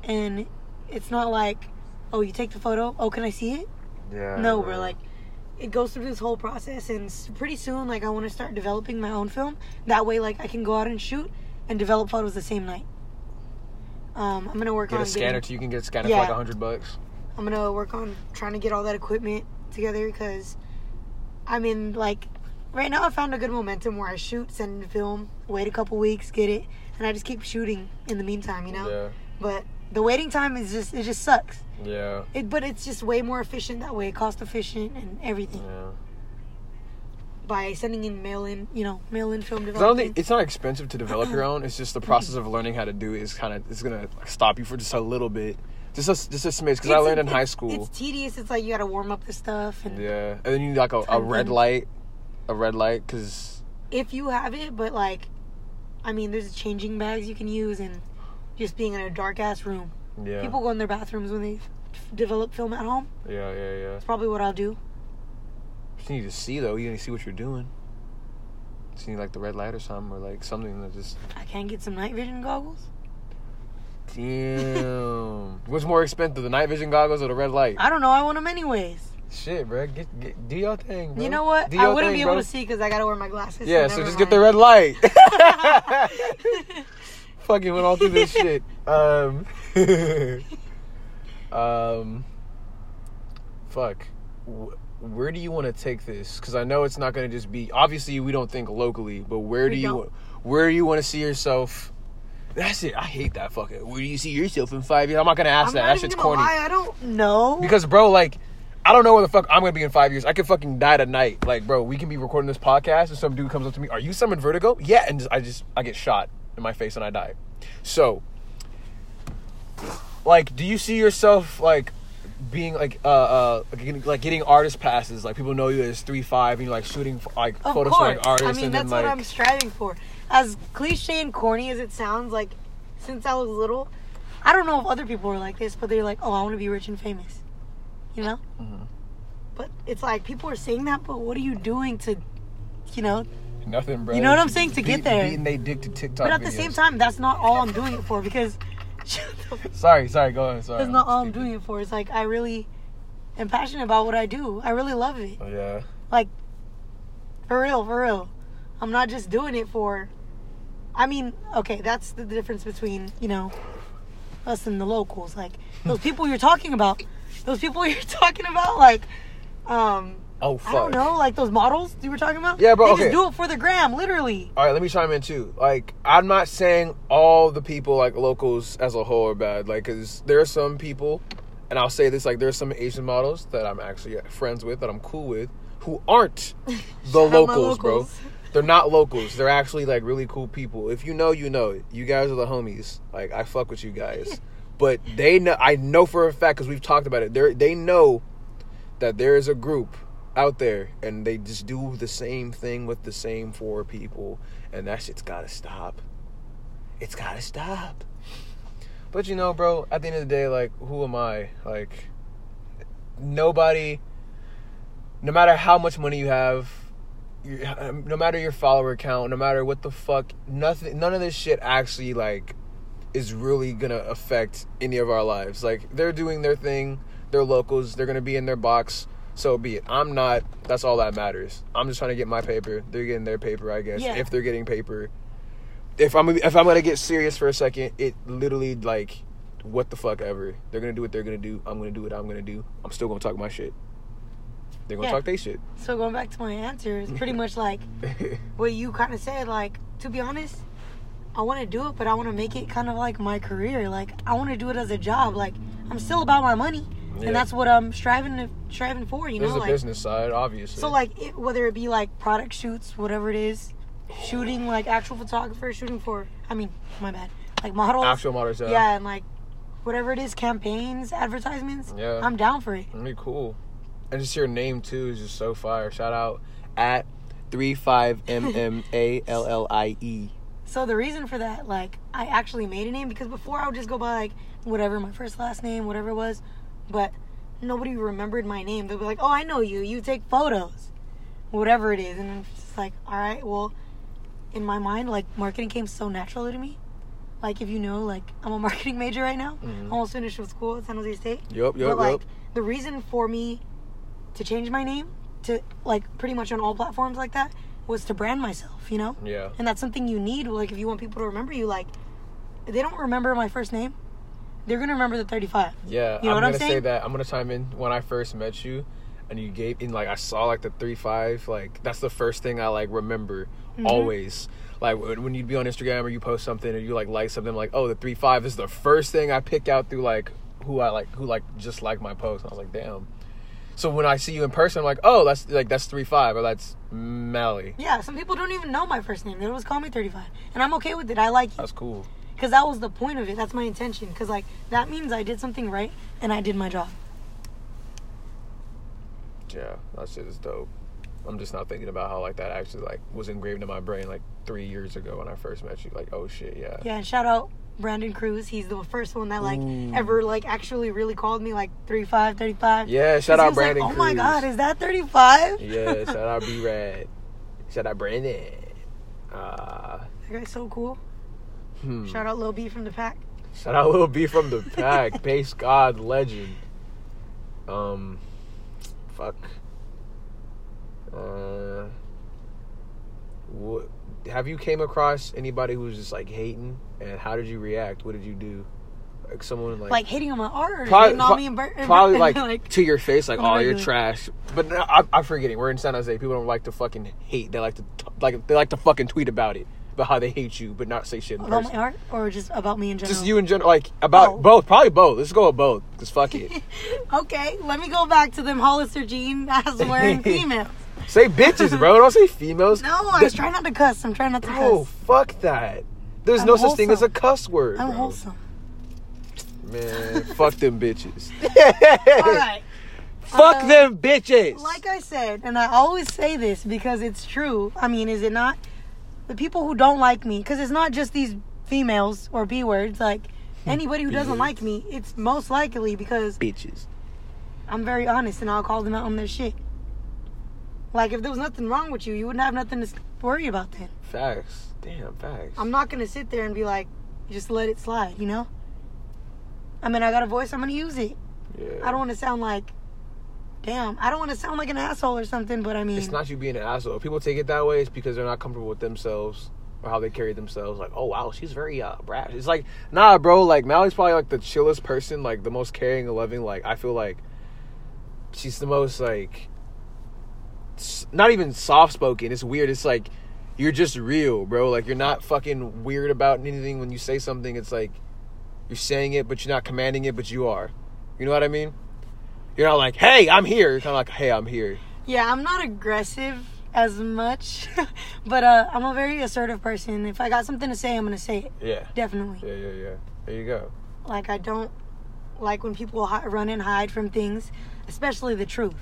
And it's not like, oh, you take the photo, oh, can I see it? Yeah. No, we're Like, it goes through this whole process, and pretty soon, like, I want to start developing my own film. That way, like, I can go out and shoot and develop photos the same night. Um, I'm gonna work get on a scanner getting- too. You can get a scanner Yeah. for like a hundred bucks. I'm gonna work on trying to get all that equipment together because I mean, like, right now I found a good momentum where I shoot, send film, wait a couple weeks, get it, and I just keep shooting in the meantime, you know. Yeah. But the waiting time is just it just sucks. Yeah. It, but it's just way more efficient that way, cost efficient and everything Yeah. by sending in mail in, you know, mail in film 'Cause I don't development. think it's not expensive to develop your own. It's just the mm-hmm. process of learning how to do it is kind of it's gonna stop you for just a little bit, just a, just a smidge. Because I learned in high school. It's tedious. It's like you gotta warm up the stuff, and Yeah, and then you need like a, a red light, a red light, because if you have it, but like, I mean, there's changing bags you can use, and just being in a dark ass room. yeah, People go in their bathrooms when they f- develop film at home. yeah, yeah, yeah. It's probably what I'll do. You need to see though. You need to see what you're doing. Just need like the red light or something, or like something that just. I can't get some night vision goggles. Damn. What's more expensive, the night vision goggles or the red light? I don't know. I want them anyways. Shit, bro. Get, get do your thing. Bro. You know what? I wouldn't thing, be able bro. to see because I gotta wear my glasses. Yeah, so never just get the red light. Fucking went all through this shit. Um, um, fuck. Wh- Where do you want to take this? Because I know it's not going to just be. Obviously, we don't think locally, but where We do you don't. where do you want to see yourself? That's it. I hate that fucking. Where do you see yourself in five years? I'm not gonna ask I'm that. That shit's corny. lie, I don't know. Because bro, like, I don't know where the fuck I'm gonna be in five years. I could fucking die tonight. Like, bro, we can be recording this podcast and some dude comes up to me, "Are you Simon Vertigo?" Yeah, and just, I just I get shot in my face and I die. So, like, do you see yourself like being like uh uh like getting, like getting artist passes? Like people know you as three five and you're like shooting like Of photos for like artists I mean, and that's then like what I'm striving for. As cliche and corny as it sounds, like since I was little, I don't know if other people are like this, but they're like, "Oh, I want to be rich and famous," you know. Mhm. But it's like people are saying that, but what are you doing to, you know? Nothing, bro. You know what I'm saying? To get there. beating they dick to TikTok. But at the same time, that's not all I'm doing it for because Shut the f- sorry, sorry, go ahead. Sorry, that's not all I'm doing it for. It's like I really am passionate about what I do. I really love it. Oh, yeah. Like, for real, for real. I'm not just doing it for. I mean, okay, that's the difference between, you know, us and the locals. Like, those people you're talking about, those people you're talking about, like, um, Oh fuck. I don't know, like those models you were talking about? Yeah, bro, They okay. just do it for the gram, literally. All right, let me chime in too. Like, I'm not saying all the people, like locals as a whole, are bad. Like, cause there are some people, and I'll say this: like, there are some Asian models that I'm actually friends with, that I'm cool with, who aren't the my locals, bro. They're not locals. They're actually like really cool people. If you know, you know. You guys are the homies. Like, I fuck with you guys. but they know. I know for a fact because we've talked about it. They they know that there is a group out there and they just do the same thing with the same four people and that shit's gotta stop. It's gotta stop. But you know bro at the end of the day like who am i? Like nobody no matter how much money you have um, no matter your follower count no matter what the fuck nothing none of this shit actually like is really gonna affect any of our lives. Like they're doing their thing. They're locals. They're gonna be in their box. So be it. I'm not. That's all that matters. I'm just trying to get my paper. They're getting their paper, I guess. Yeah. If they're getting paper. If I'm if I'm gonna get serious for a second, it literally like what the fuck ever. They're gonna do what they're gonna do. I'm gonna do what I'm gonna do. I'm still gonna talk my shit. They're gonna Yeah. talk their shit. So going back to my answer, it's pretty much like what you kind of said. Like to be honest, I want to do it, but I want to make it kind of like my career. Like I want to do it as a job. Like I'm still about my money, Yeah. and that's what I'm striving to striving for. You There's know, the like business side, obviously. so like it, whether it be like product shoots, whatever it is, shooting like actual photographers, shooting for. I mean, my bad, like models. actual models. Yeah. yeah, and like whatever it is, campaigns, advertisements. Yeah. I'm down for it. That'd be cool. And just your name too is just so fire. Shout out at three five M M A L L I E. So the reason for that, like, I actually made a name because before I would just go by like whatever my first last name, whatever it was, but nobody remembered my name. They'd be like, "Oh, I know you. You take photos, whatever it is," and I'm just like, "All right, well." In my mind, like marketing came so naturally to me. Like if you know, like I'm a marketing major right now. Mhm. Almost finished with school at San Jose State. Yep, yup, but like yup. the reason for me to change my name to like pretty much on all platforms like that was to brand myself. You know Yeah. and that's something you need like if you want people to remember you like they don't remember my first name they're gonna remember the 35 Yeah. You know I'm what I'm gonna say that I'm gonna chime in when I first met you and you gave in like I saw like the three five, like that's the first thing I like remember Mm-hmm. always. Like when you'd be on Instagram or you post something or you like like something like, oh the three five is the first thing I pick out through like who I like who like just like my post. And I was like, damn. So when I see you in person, I'm like, oh, that's like that's three five or that's Mally. yeah some people don't even know my first name they always call me 35 and i'm okay with it i like That's cool. Because that was the point of it that's my intention because like that means i did something right and i did my job Yeah, that shit is dope. I'm just not thinking about how like that actually like was engraved in my brain like three years ago when I first met you. Like, oh shit, yeah. yeah and shout out brandon cruz he's the first one that like Ooh. ever like actually really called me like 35 35 Yeah, shout out was like, Brandon oh my Cruz. god is that 35 Yeah, shout out B Rad. Shout out Brandon. Uh, that guy's so cool hmm. shout out lil b from the pack Shout out Lil B from the pack, base god legend. Um, fuck. Uh, what? Have you came across anybody who was just like hating, and how did you react? What did you do? Like someone like like hating on my art or Probably, hating on me and Bert. probably like, to your face, like, "Oh, you're trash." But no, I, I'm forgetting. We're in San Jose. People don't like to fucking hate. They like to t- like they like to fucking tweet about it, about how they hate you, but not say shit in about person. my art or just about me in general. Just you in general, like about Oh. both. Probably both. Let's go with both. Cause fuck it. Okay, let me go back to them Hollister jean ass wearing females. say bitches, bro. Don't say females. No, I was trying not to cuss. I'm trying not to Bro, cuss. Oh, fuck that. There's I'm no such thing as a cuss word. I'm bro. wholesome. Man, fuck them bitches. All right. Fuck Uh, them bitches. Like I said, and I always say this because it's true. I mean, is it not? The people who don't like me, because it's not just these females or B words. Like hmm. anybody who doesn't like me, it's most likely because bitches. I'm very honest and I'll call them out on their shit. Like if there was nothing wrong with you, you wouldn't have nothing to s- worry about then. Facts. Damn facts. I'm not gonna sit there and be like, just let it slide, you know? I mean, I got a voice, I'm gonna use it. Yeah. I don't want to sound like, damn, I don't want to sound like an asshole or something, but I mean, It's not you being an asshole. If people take it that way, it's because they're not comfortable with themselves or how they carry themselves. Like, oh wow, she's very uh brash. It's like, nah, bro. Like Mally's probably like the chillest person, like the most caring and loving. Like I feel like she's the most like, not even soft spoken. It's weird. It's like you're just real, bro. Like you're not fucking weird about anything when you say something. It's like you're saying it, but you're not commanding it, but you are. You know what I mean? You're not like, hey, I'm here. You're kind of like, hey, I'm here. yeah, I'm not aggressive as much, but uh, I'm a very assertive person. If I got something to say, I'm gonna say it. Yeah. Definitely. Yeah, yeah, yeah. There you go. Like I don't like when people hi- run and hide from things, especially the truth.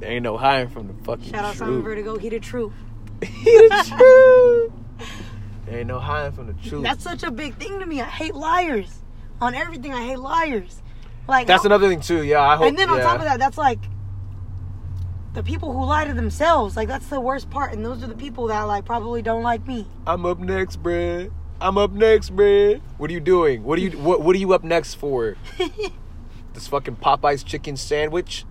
There ain't no hiding from the fucking truth. Shout out Simon truth. Vertigo, he the truth. he the truth. There ain't no hiding from the truth. That's such a big thing to me. I hate liars. On everything, I hate liars. Like That's another thing too. Yeah, I hope. and then on yeah. top of that, that's like the people who lie to themselves. Like that's the worst part, and those are the people that like probably don't like me. I'm up next, bruh. I'm up next, bruh. What are you doing? What are you what What are you up next for? this fucking Popeyes chicken sandwich.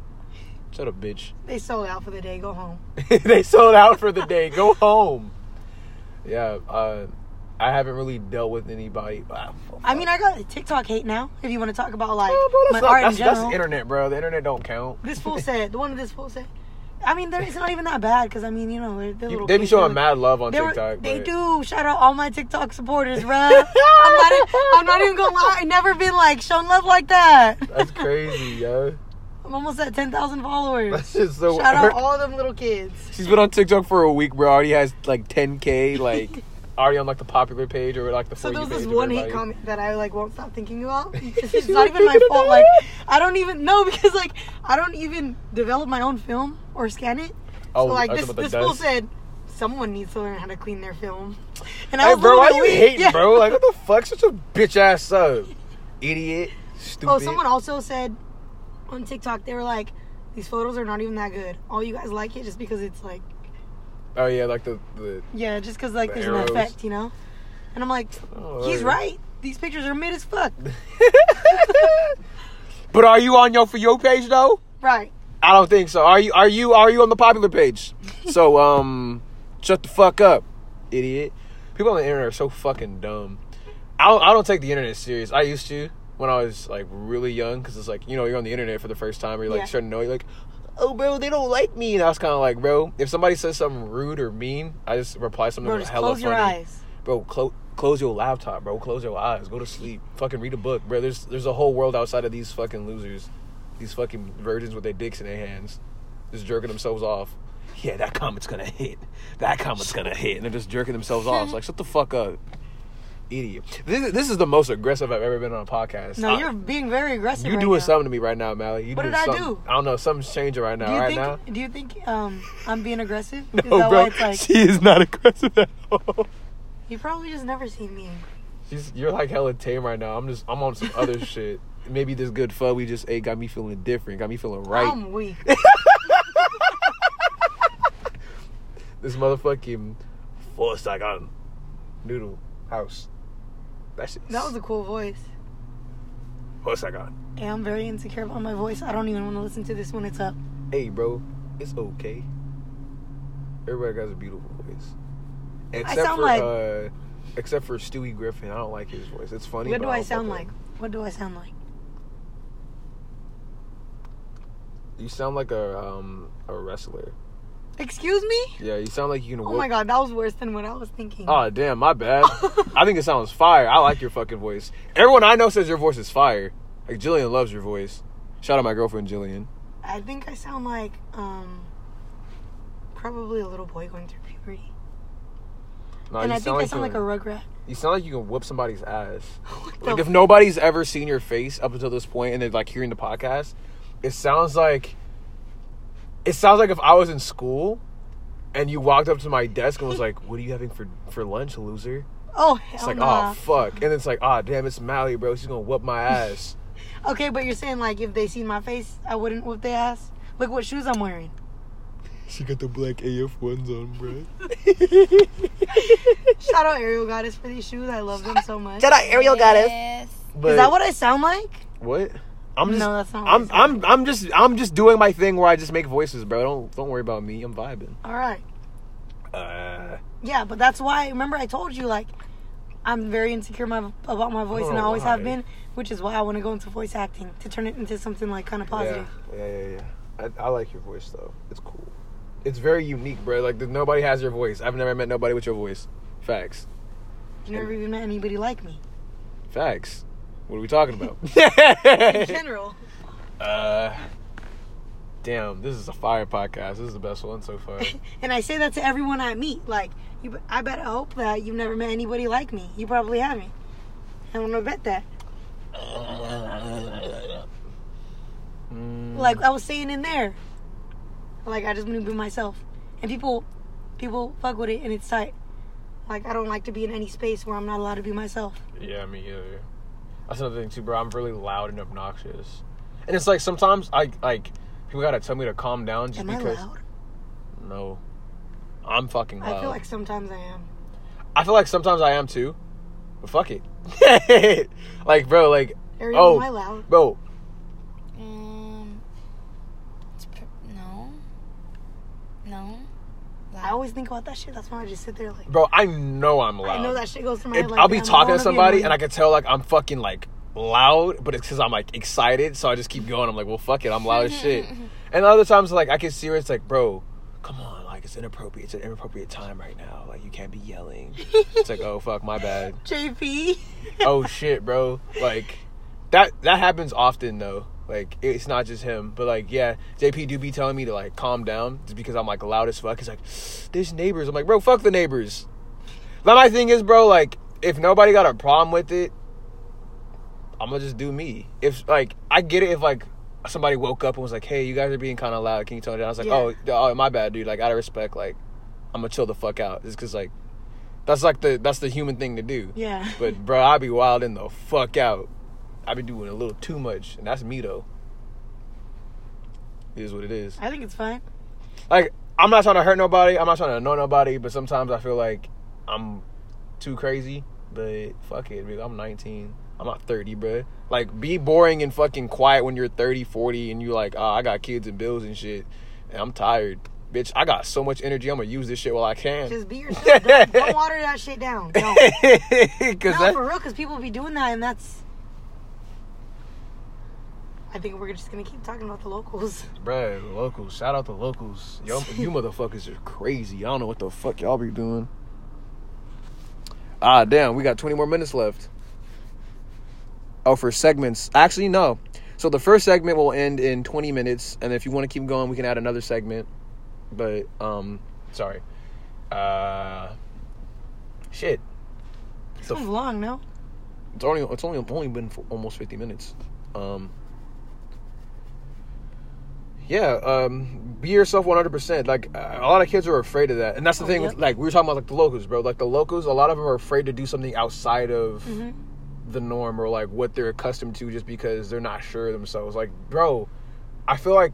Shut up, bitch. They sold out for the day. Go home. they sold out for the day. Go home. Yeah, uh, I haven't really dealt with anybody. I mean, I got TikTok hate now. If you want to talk about like Oh, bro, my that's, not, art that's, in general. the internet, bro. The internet don't count. This fool said the one that this fool said. I mean, there, it's not even that bad because I mean, you know, they're, they're they be showing mad love on TikTok. They but- do. Shout out all my TikTok supporters, bro. I'm not. I'm not even gonna lie. I never been like shown love like that. That's crazy, yo. I'm almost at ten thousand followers. That's just so. Shout out all them little kids. She's been on TikTok for a week, bro. Already has like 10k, like already on like the popular page or like the So there was this one hate comment that I like won't stop thinking about. It's, it's not even my fault. Like I don't even know because like I don't even develop my own film or scan it. Oh, so like oh, this about this fool said someone needs to learn how to clean their film. And I Hey, was bro, why you hating, yeah. bro? Like, what the fuck? Such a bitch ass up, idiot, oh, stupid. Oh, someone also said on TikTok they were like, these photos are not even that good. All you guys like it just because it's like Oh yeah, like the the. yeah, just because like The there's arrows. an effect, you know. And I'm like, Oh, he's right. These pictures are mid as fuck. but are you on your for your page though? right. I don't think so. Are you? Are you? Are you on the popular page? so um, shut the fuck up, idiot. People on the internet are so fucking dumb. I don't, I don't take the internet serious. I used to when I was like really young because it's like you know you're on the internet for the first time or you're like Yeah. starting to know you're like, oh bro they don't like me and I was kind of like bro if somebody says something rude or mean I just reply something Bro, just hella close your eyes. Bro, clo- close your laptop, bro. Close your eyes. Go to sleep. Fucking read a book, bro. There's there's a whole world outside of these fucking losers, these fucking virgins with their dicks in their hands, just jerking themselves off. Yeah, that comment's gonna hit. That comment's gonna hit, and they're just jerking themselves off. It's like, shut the fuck up, idiot. This, this is the most aggressive I've ever been on a podcast. No, I- you're being very aggressive. you right doing now. something to me right now, Mally. You What did I do? I don't know. Something's changing right now. Do you right think? now. Do you think um, I'm being aggressive? No, bro. like she is not aggressive at all. you probably just never seen me? She's, you're like hella tame right now. I'm just I'm on some other shit. Maybe this good pho we just ate got me feeling different, got me feeling right. I'm weak. this motherfucking Pho Saigon noodle house. That shit. That was a cool voice. Pho Saigon. Hey, I'm very insecure about my voice. I don't even want to listen to this when it's up. Hey, bro, it's okay. Everybody has a beautiful voice, except sound for like- uh, except for Stewie Griffin. I don't like his voice. It's funny. What do I don't sound like? with What do I sound like? You sound like a um a wrestler. Excuse me? Yeah, you sound like you can. Oh my god, that was worse than what I was thinking. Oh damn, my bad. I think it sounds fire. I like your fucking voice. Everyone I know says your voice is fire. Like Jillian loves your voice. Shout out my girlfriend Jillian. I think I sound like um probably a little boy going through puberty. No, and I think I like sound like a rugrat. You sound like you can whoop somebody's ass. Like if nobody's ever seen your face up until this point and they're like hearing the podcast, it sounds like it sounds like if I was in school and you walked up to my desk and was like, "What are you having for for lunch, loser?" Oh hell It's like, nah. "Oh fuck," and it's like, "Ah, damn, it's Mally, bro. She's gonna whoop my ass." Okay, but you're saying like if they seen my face, I wouldn't whip their ass. Look what shoes I'm wearing. she got the black AF ones on, bro. Shout out Ariel Goddess for these shoes. I love them so much. Shout out Ariel Yes. But Is that what I sound like? What? I'm just. No, that's not I'm. I'm. I'm just. I'm just doing my thing where I just make voices, bro. Don't. Don't worry about me. I'm vibing. All right. Uh. Yeah, but that's why. Remember, I told you like I'm very insecure my, about my voice, and I Oh, always have been, which is why I want to go into voice acting to turn it into something like kind of positive. Yeah. Yeah. Yeah. Yeah. I, I like your voice though. It's cool. It's very unique, bro. Like nobody has your voice. I've never met nobody with your voice. Facts. You never even met anybody like me. Facts. What are we talking about? In general. uh. Damn, this is a fire podcast. This is the best one so far. And I say that to everyone I meet. Like, you, I better hope that you've never met anybody like me. You probably haven't. I want to bet that. Mm, Like I was saying in there. Like I just want to be myself, and people, people fuck with it, and it's tight. Like I don't like to be in any space where I'm not allowed to be myself. Yeah, me either. That's another thing too, bro. I'm really loud and obnoxious, and it's like sometimes I like people gotta tell me to calm down just am because. I loud? No, I'm fucking loud. I feel like sometimes I am. I feel like sometimes I am too, but fuck it. like, bro, like, oh, am I loud? bro. Um, no, no. I always think about that shit. That's why I just sit there like. Bro, I know I'm loud. I know that shit goes through my head. Like, I'll be damn, I talking wanna to be somebody annoying. and I can tell like I'm fucking like loud, but it's because I'm like excited, so I just keep going. I'm like, well, fuck it, I'm loud as shit. And other times, like I can see where it's like, bro, come on, like it's inappropriate. It's an inappropriate time right now. Like you can't be yelling. it's like, oh fuck, my bad. JP. oh shit, bro. Like that that happens often though. Like it's not just him, but like yeah, JP do be telling me to like calm down just because I'm like loud as fuck. He's like, there's neighbors. I'm like, bro, fuck the neighbors. But my thing is, bro, like if nobody got a problem with it, I'm gonna just do me. If like I get it, if like somebody woke up and was like, hey, you guys are being kind of loud. Can you tone it down? I was like, Yeah. oh, oh, my bad, dude. Like out of respect, like I'm gonna chill the fuck out. Just cause like that's like the that's the human thing to do. Yeah. But bro, I be wilding the fuck out. I be doing a little too much, and that's me though. It is what it is. I think it's fine. Like I'm not trying to hurt nobody. I'm not trying to annoy nobody. But sometimes I feel like I'm too crazy. But fuck it. I'm 19. I'm not 30, bro. Like be boring and fucking quiet when you're 30, 40, and you're like, oh, I got kids and bills and shit, and I'm tired. Bitch, I got so much energy. I'm gonna use this shit while I can. Just be yourself. don't, don't water that shit down. Don't. No, that, for real, because people be doing that, and that's. I think we're just gonna keep talking about the locals. Bruh, locals. Shout out the locals. Yo, you motherfuckers are crazy. I don't know what the fuck y'all be doing. Ah, damn. We got 20 more minutes left. Oh, for segments. Actually, no. So the first segment will end in 20 minutes, and if you want to keep going, we can add another segment. But, um, sorry. Uh, shit. This one's long, no? It's only it's only only been for almost 50 minutes. Um, yeah, um, be yourself 100%. Like a lot of kids are afraid of that. And that's the Oh, thing yep. with like we were talking about like the locals, bro. Like the locals, a lot of them are afraid to do something outside of Mm-hmm. the norm or like what they're accustomed to just because they're not sure of themselves. Like, bro, I feel like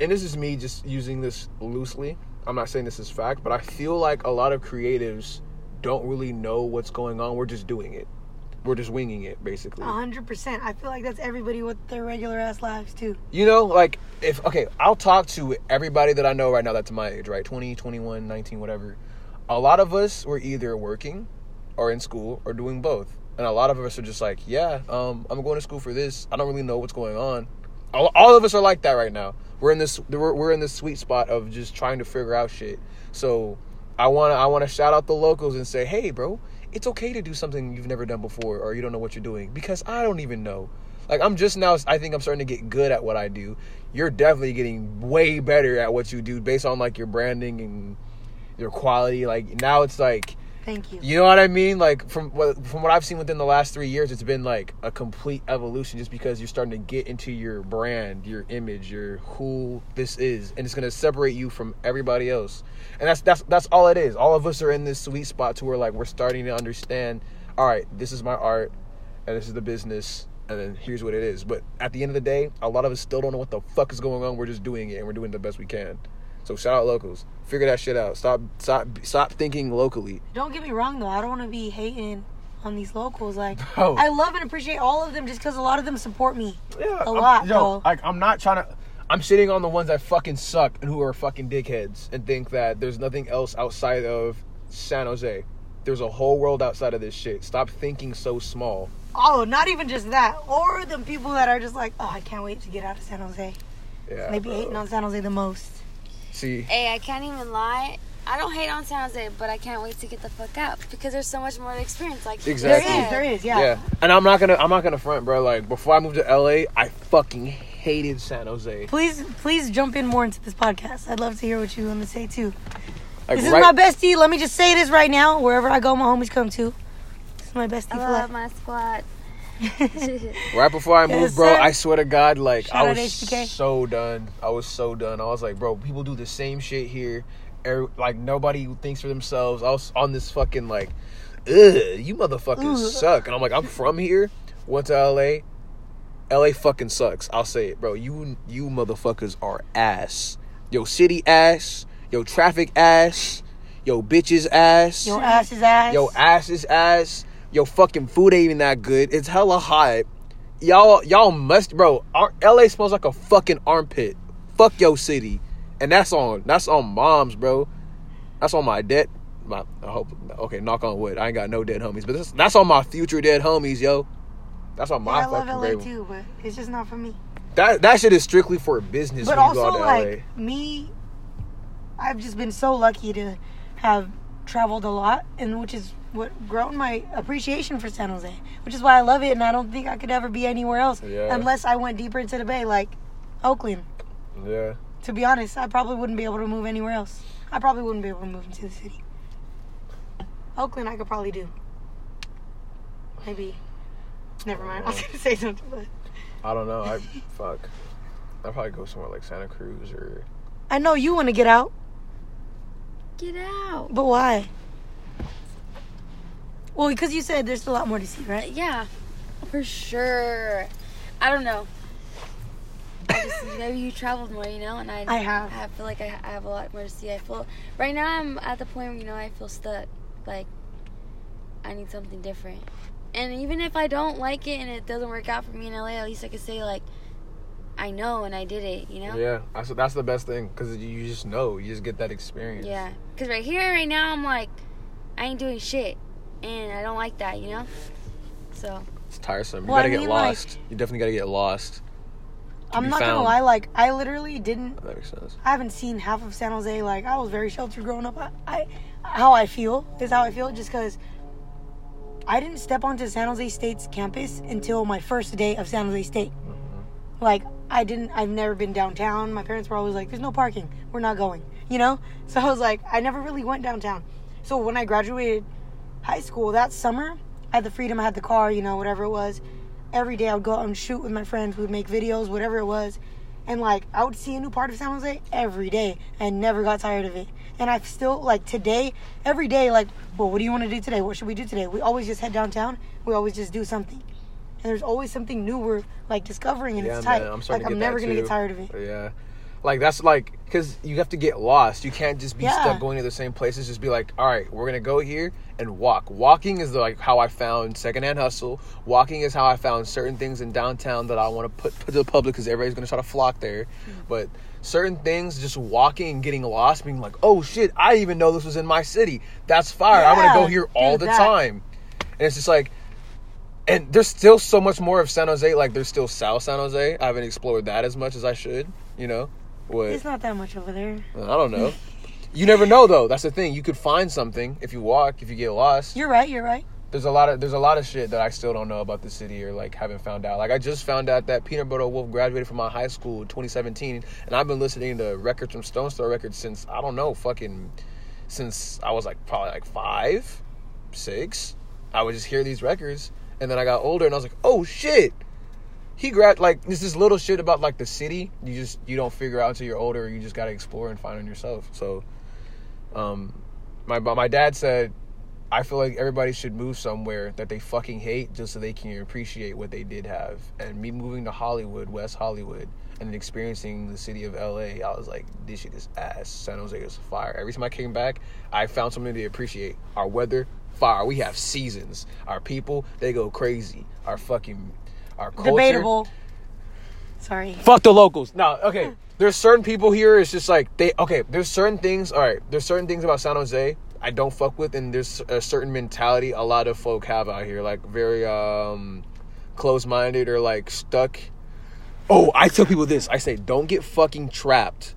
and this is me just using this loosely. I'm not saying this is fact, but I feel like a lot of creatives don't really know what's going on. We're just doing it. We're just winging it, basically. A hundred percent. I feel like that's everybody with their regular ass lives too. You know, like if okay, I'll talk to everybody that I know right now that's my age, right? 20, 21, 19, whatever. A lot of us were either working or in school or doing both. And a lot of us are just like, yeah, um, I'm going to school for this. I don't really know what's going on. All, all of us are like that right now. We're in this we're, we're in this sweet spot of just trying to figure out shit. So, I want to I want to shout out the locals and say, "Hey, bro, it's okay to do something you've never done before or you don't know what you're doing because I don't even know." Like I'm just now I think I'm starting to get good at what I do. You're definitely getting way better at what you do based on like your branding and your quality. Like now it's like Thank you. you know what I mean? Like from what from what I've seen within the last three years, it's been like a complete evolution. Just because you're starting to get into your brand, your image, your who this is, and it's gonna separate you from everybody else. And that's that's that's all it is. All of us are in this sweet spot to where like we're starting to understand. All right, this is my art, and this is the business, and then here's what it is. But at the end of the day, a lot of us still don't know what the fuck is going on. We're just doing it, and we're doing the best we can. So shout out locals. Figure that shit out. Stop stop stop thinking locally. Don't get me wrong though. I don't want to be hating on these locals. Like Bro. I love and appreciate all of them just because a lot of them support me. Yeah, A I'm- lot, yo, bro. Like I'm not trying to. I'm sitting on the ones that fucking suck and who are fucking dickheads and think that there's nothing else outside of San Jose. There's a whole world outside of this shit. Stop thinking so small. Oh, not even just that. Or the people that are just like, oh, I can't wait to get out of San Jose. Yeah, Maybe bro. hating on San Jose the most. See, Hey, I can't even lie. I don't hate on San Jose, but I can't wait to get the fuck out because there's so much more to experience. Like Exactly. There is, there is, yeah. yeah. and I'm not gonna. I'm not gonna front, bro. Like before I moved to LA, I fucking hated San Jose. Please, please jump in more into this podcast. I'd love to hear what you want to say too. Like This is my bestie. Let me just say this right now. Wherever I go, my homies come too. This is my bestie I love life. my squad. Right before I moved, bro. I swear to God, like Shout I was so done. I was so done. I was like, bro, people do the same shit here. Every, like nobody thinks for themselves. I was on this fucking like, ugh, you motherfuckers suck. And I'm like, I'm from here. Went to LA. LA fucking sucks. I'll say it, bro. You you motherfuckers are ass. Yo city ass. Yo traffic ass. Yo bitches ass. Your ass is ass. Yo, ass is ass. Yo, fucking food ain't even that good. It's hella hot. Y'all, y'all must, bro. Our, LA smells like a fucking armpit. Fuck yo city. and that's on that's on moms, bro. That's on my debt. My I hope okay, knock on wood. I ain't got no dead homies, but that's, that's on my future dead homies, yo. That's on my Yeah, I love LA grave. too, but it's just not for me. That that shit is strictly for business But when you go also, like me, I've just been so lucky to have traveled a lot, and which is what grown my appreciation for San Jose, which is why I love it, and I don't think I could ever be anywhere else Yeah. unless I went deeper into the Bay, like Oakland. Yeah. To be honest, I probably wouldn't be able to move anywhere else. I probably wouldn't be able to move into the city. Oakland, I could probably do. Maybe. Never mind. I was gonna say something, but I don't know. I fuck. I'd probably go somewhere like Santa Cruz or I know you want to get out, Get out. but why? Well, because you said there's a lot more to see, right? Yeah, for sure. I don't know. I just, maybe you traveled more, you know, and I I have. I feel like I, I have a lot more to see. I feel right now I'm at the point where you know I feel stuck. Like I need something different. And even if I don't like it and it doesn't work out for me in LA, at least I could say like I know and I did it. You know. yeah. That's that's the best thing because you just know you just get that experience. Yeah. Cause right here, right now, I'm like, I ain't doing shit, and I don't like that, you know. So It's tiresome. You Well, gotta get mean, like- lost. you definitely gotta get lost. I'm not gonna lie, like I literally didn't. That makes sense. I haven't seen half of San Jose. Like I was very sheltered growing up. I, I how I feel is how I feel, just because I didn't step onto San Jose State's campus until my first day of San Jose State. Mm-hmm. Like I didn't. I've never been downtown. My parents were always like, "There's no parking. We're not going." You know. So I was like, I never really went downtown. So when I graduated high school that summer, I had the freedom. I had the car. You know, whatever it was. Every day I would go out and shoot with my friends. We would make videos, whatever it was. And like I would see a new part of San Jose every day and never got tired of it. And I still like today, every day, like, well, what do you want to do today? What should we do today? We always just head downtown. We always just do something. And there's always something new we're like discovering and Yeah, it's tight. man. I'm like I'm never gonna get tired of it. Yeah. Like that's like because you have to get lost. You can't just be Yeah. stuck going to the same places. Just be like, all right, we're gonna go here and walk. Walking is like how I found secondhand hustle. Walking is how I found certain things in downtown that I want to put put to the public because everybody's gonna try to flock there. Mm-hmm. But certain things, just walking and getting lost, being like, oh shit, I even know this was in my city. That's fire. I'm gonna go here all the that. time. And it's just like and there's still so much more of San Jose. Like there's still South San Jose. I haven't explored that as much as I should. You know, what It's not that much over there. I don't know. You never know though. That's the thing. You could find something if you walk. If you get lost, You're right. You're right. there's a lot of there's a lot of shit that I still don't know about the city or like haven't found out. Like I just found out that Peanut Butter Wolf graduated from my high school in 2017, and I've been listening to records from Stones Throw Records since I don't know, fucking, since I was like probably like five, six. I would just hear these records, and then I got older, and I was like, oh shit. He grabbed like this this little shit about like the city. You just you don't figure out until you're older. You just gotta explore and find on yourself. So, um, my my dad said I feel like everybody should move somewhere that they fucking hate just so they can appreciate what they did have. And me moving to Hollywood, West Hollywood, and experiencing the city of LA, I was like, this shit is ass. San Jose is fire. Every time I came back, I found something to appreciate. Our weather, fire. We have seasons. Our people, they go crazy. Our fucking, our culture. Debatable. Sorry. Fuck the locals. No, okay. There's certain people here. It's just like they. Okay, there's certain things. All right. There's certain things about San Jose I don't fuck with, and there's a certain mentality a lot of folk have out here, like very um close-minded or like stuck. Oh, I tell people this. I say, don't get fucking trapped.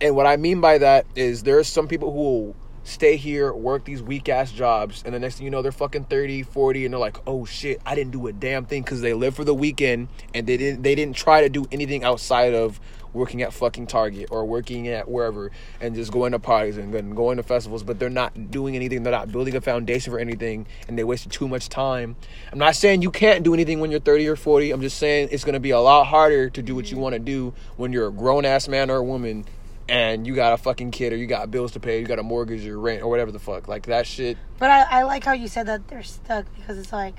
And what I mean by that is there are some people who will stay here, work these weak ass jobs, and the next thing you know, they're fucking 30, 40, and they're like, oh shit, I didn't do a damn thing because they live for the weekend and they didn't they didn't try to do anything outside of working at fucking Target or working at wherever and just going to parties and going to festivals, but they're not doing anything, they're not building a foundation for anything, and they wasted too much time. I'm not saying you can't do anything when you're 30 or 40. I'm just saying it's gonna be a lot harder to do what you want to do when you're a grown ass man or a woman and you got a fucking kid or you got bills to pay, you got a mortgage or rent or whatever the fuck. Like that shit. But I, I like how you said that they're stuck because it's like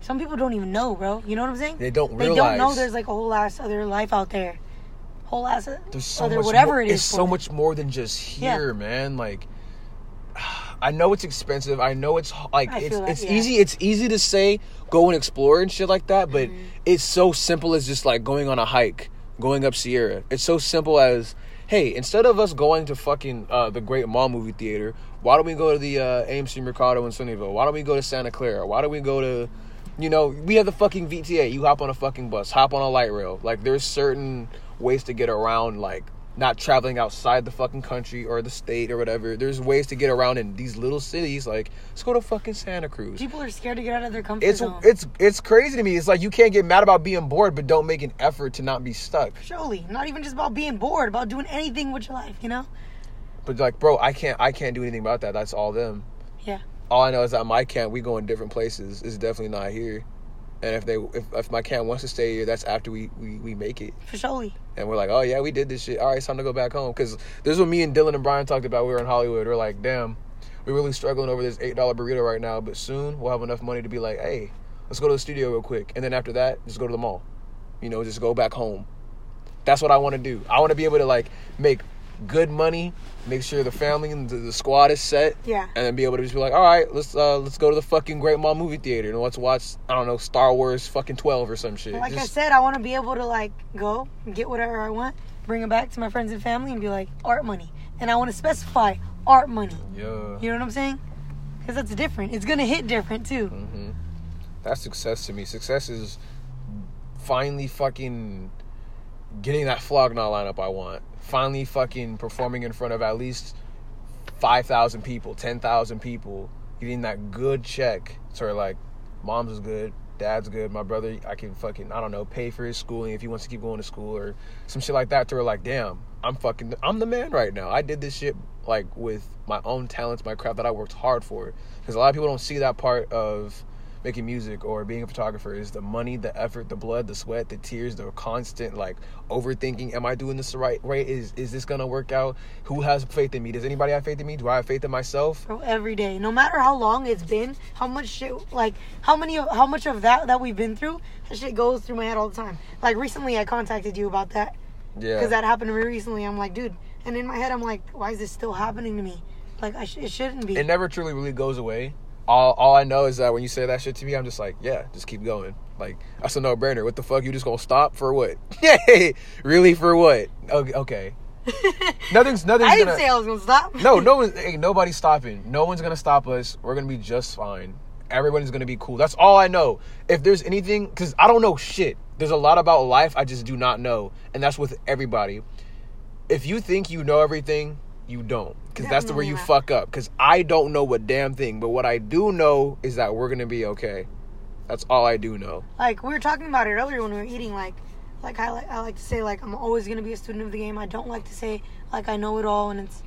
some people don't even know, bro. You know what I'm saying? They don't They don't know there's like a whole ass other life out there, whole ass There's so other much whatever more, it is. It's so them. much more than just Yeah. here, man. Like I know it's expensive. I know it's like I it's it's yeah. easy. It's easy to say go and explore and shit like that, but Mm-hmm. it's so simple as just like going on a hike, going up Sierra. It's so simple as hey, instead of us going to fucking uh, the Great Mall movie theater, why don't we go to the uh, AMC Mercado in Sunnyvale? Why don't we go to Santa Clara? Why don't we go to, you know, we have the fucking VTA. You hop on a fucking bus, hop on a light rail. Like there's certain ways to get around, like not traveling outside the fucking country or the state or whatever. There's ways to get around in these little cities. Like let's go to fucking Santa Cruz. People are scared to get out of their comfort It's zone. it's it's crazy to me. It's like you can't get mad about being bored, but don't make an effort to not be stuck. Surely, not even just about being bored, about doing anything with your life, you know? But like, bro, I can't I can't do anything about that. That's all them. Yeah. All I know is that my camp we go in different places. It's definitely not here. And if they if, if my camp wants to stay here, that's after we, we, we make it. For surely. And we're like, oh yeah, we did this shit. All right, it's time to go back home. Because this is what me and Dylan and Brian talked about. We were in Hollywood. We're like, damn, we're really struggling over this eight dollar burrito right now. But soon we'll have enough money to be like, hey, let's go to the studio real quick. And then after that, just go to the mall. You know, just go back home. That's what I want to do. I want to be able to like make good money, make sure the family and the, the squad is set, Yeah. and then be able to just be like, all right, let's uh let's go to the fucking Great Mall movie theater and let's watch I don't know Star Wars fucking twelve or some shit. Like I said, I want to be able to like go get whatever I want, bring it back to my friends and family, and be like art money. And I want to specify art money. yeah. You know what I'm saying? Because that's different. It's gonna hit different too. hmm That's success to me. Success is finally fucking getting that Flog Gnaw lineup I want. Finally fucking performing in front of at least five thousand people, ten thousand people, getting that good check. So like, mom's is good, dad's good, my brother I can fucking I don't know pay for his schooling if he wants to keep going to school or some shit like that. To where like, damn, I'm fucking I'm the man right now. I did this shit like with my own talents, my craft that I worked hard for. Because a lot of people don't see that part of making music or being a photographer is the money, the effort, the blood, the sweat, the tears, the constant like overthinking. Am I doing this the right way? Is is this gonna work out? Who has faith in me? Does anybody have faith in me? Do I have faith in myself? Bro, every day, no matter how long it's been, how much shit, like how many of how much of that that we've been through, that shit goes through my head all the time. Like recently, I contacted you about that Yeah. because that happened to me recently. I'm like, dude, and in my head, I'm like, why is this still happening to me? Like, I sh- it shouldn't be. it never truly really goes away. All all I know is that when you say that shit to me, I'm just like, yeah, just keep going. Like that's a no brainer. What the fuck? You just gonna stop for what? Really for what? Okay. okay. Nothing's nothing's I didn't gonna. say I was gonna stop. no, no one. Nobody's stopping. No one's gonna stop us. We're gonna be just fine. Everybody's gonna be cool. That's all I know. If there's anything, because I don't know shit. There's a lot about life I just do not know, and that's with everybody. If you think you know everything, you don't, because that's the where you fuck up. Because I don't know a damn thing, but what I do know is that we're gonna be okay. That's all I do know. Like we were talking about it earlier when we were eating. Like, like I like I like to say like I'm always gonna be a student of the game. I don't like to say like I know it all, and it's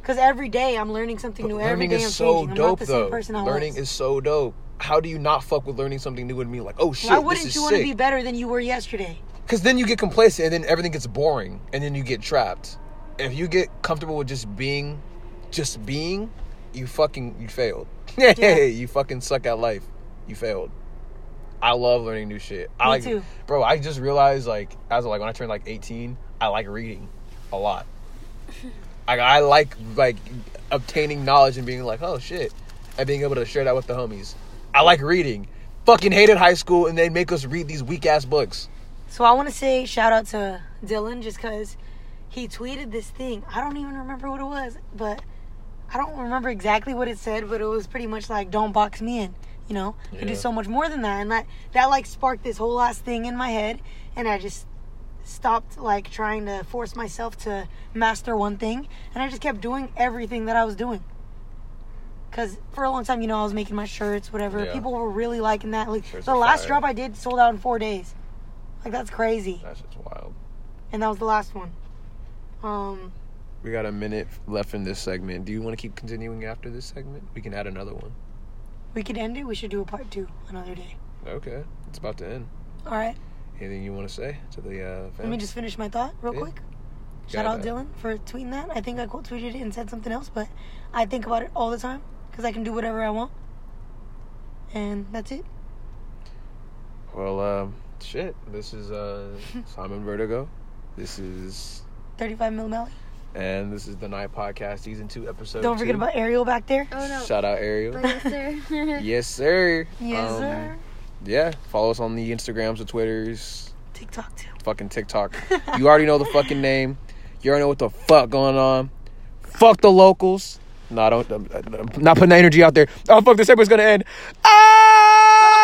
because every day I'm learning something new. every learning day is I'm so changing. I'm dope, same though. Learning was. is so dope. How do you not fuck with learning something new and me like, oh shit, Why wouldn't you want to be better than you were yesterday? Because then you get complacent and then everything gets boring and then you get trapped. If you get comfortable with just being, just being, you fucking, you failed. Yeah. you fucking suck at life. You failed. I love learning new shit. I Me like, too. bro. I just realized like as of, like when I turned like 18, I like reading a lot. I, I like like obtaining knowledge and being like, oh shit, and being able to share that with the homies. I like reading. Fucking hated high school and they make us read these weak ass books. So I want to say shout out to Dylan just because he tweeted this thing. I don't even remember what it was, but I don't remember exactly what it said, but it was pretty much like "Don't box me in." You know, you can do so much more than that, and that that like sparked this whole last thing in my head, and I just stopped like trying to force myself to master one thing, and I just kept doing everything that I was doing. Cause for a long time, you know, I was making my shirts, whatever. Yeah. People were really liking that. Like Shirts the last fire. drop I did sold out in four days. Like that's crazy. That's just wild. And that was the last one. Um, We got a minute left in this segment. Do you want to keep continuing after this segment? We can add another one. we could end it. We should do a part two another day. Okay, it's about to end. All right. Anything you want to say to the uh, fans? Let me just finish my thought real Yeah. quick. Shout Got out that. Dylan for tweeting that. I think I quote tweeted it and said something else, but I think about it all the time because I can do whatever I want. And that's it. Well, um, shit. This is uh, Simon Vertigo. This is 35 mil Melly. and this is the Night Podcast season two episode. Don't forget two. about Ariel back there. Oh no. Shout out Ariel. But yes, sir. yes, sir. Yes, Um, sir. Yeah, follow us on the Instagrams, the Twitters, TikTok too. fucking TikTok. you already know the fucking name. You already know what the fuck going on. Fuck the locals. No, I don't. I'm, I'm not putting that energy out there. Oh fuck, this episode's gonna end. Ah!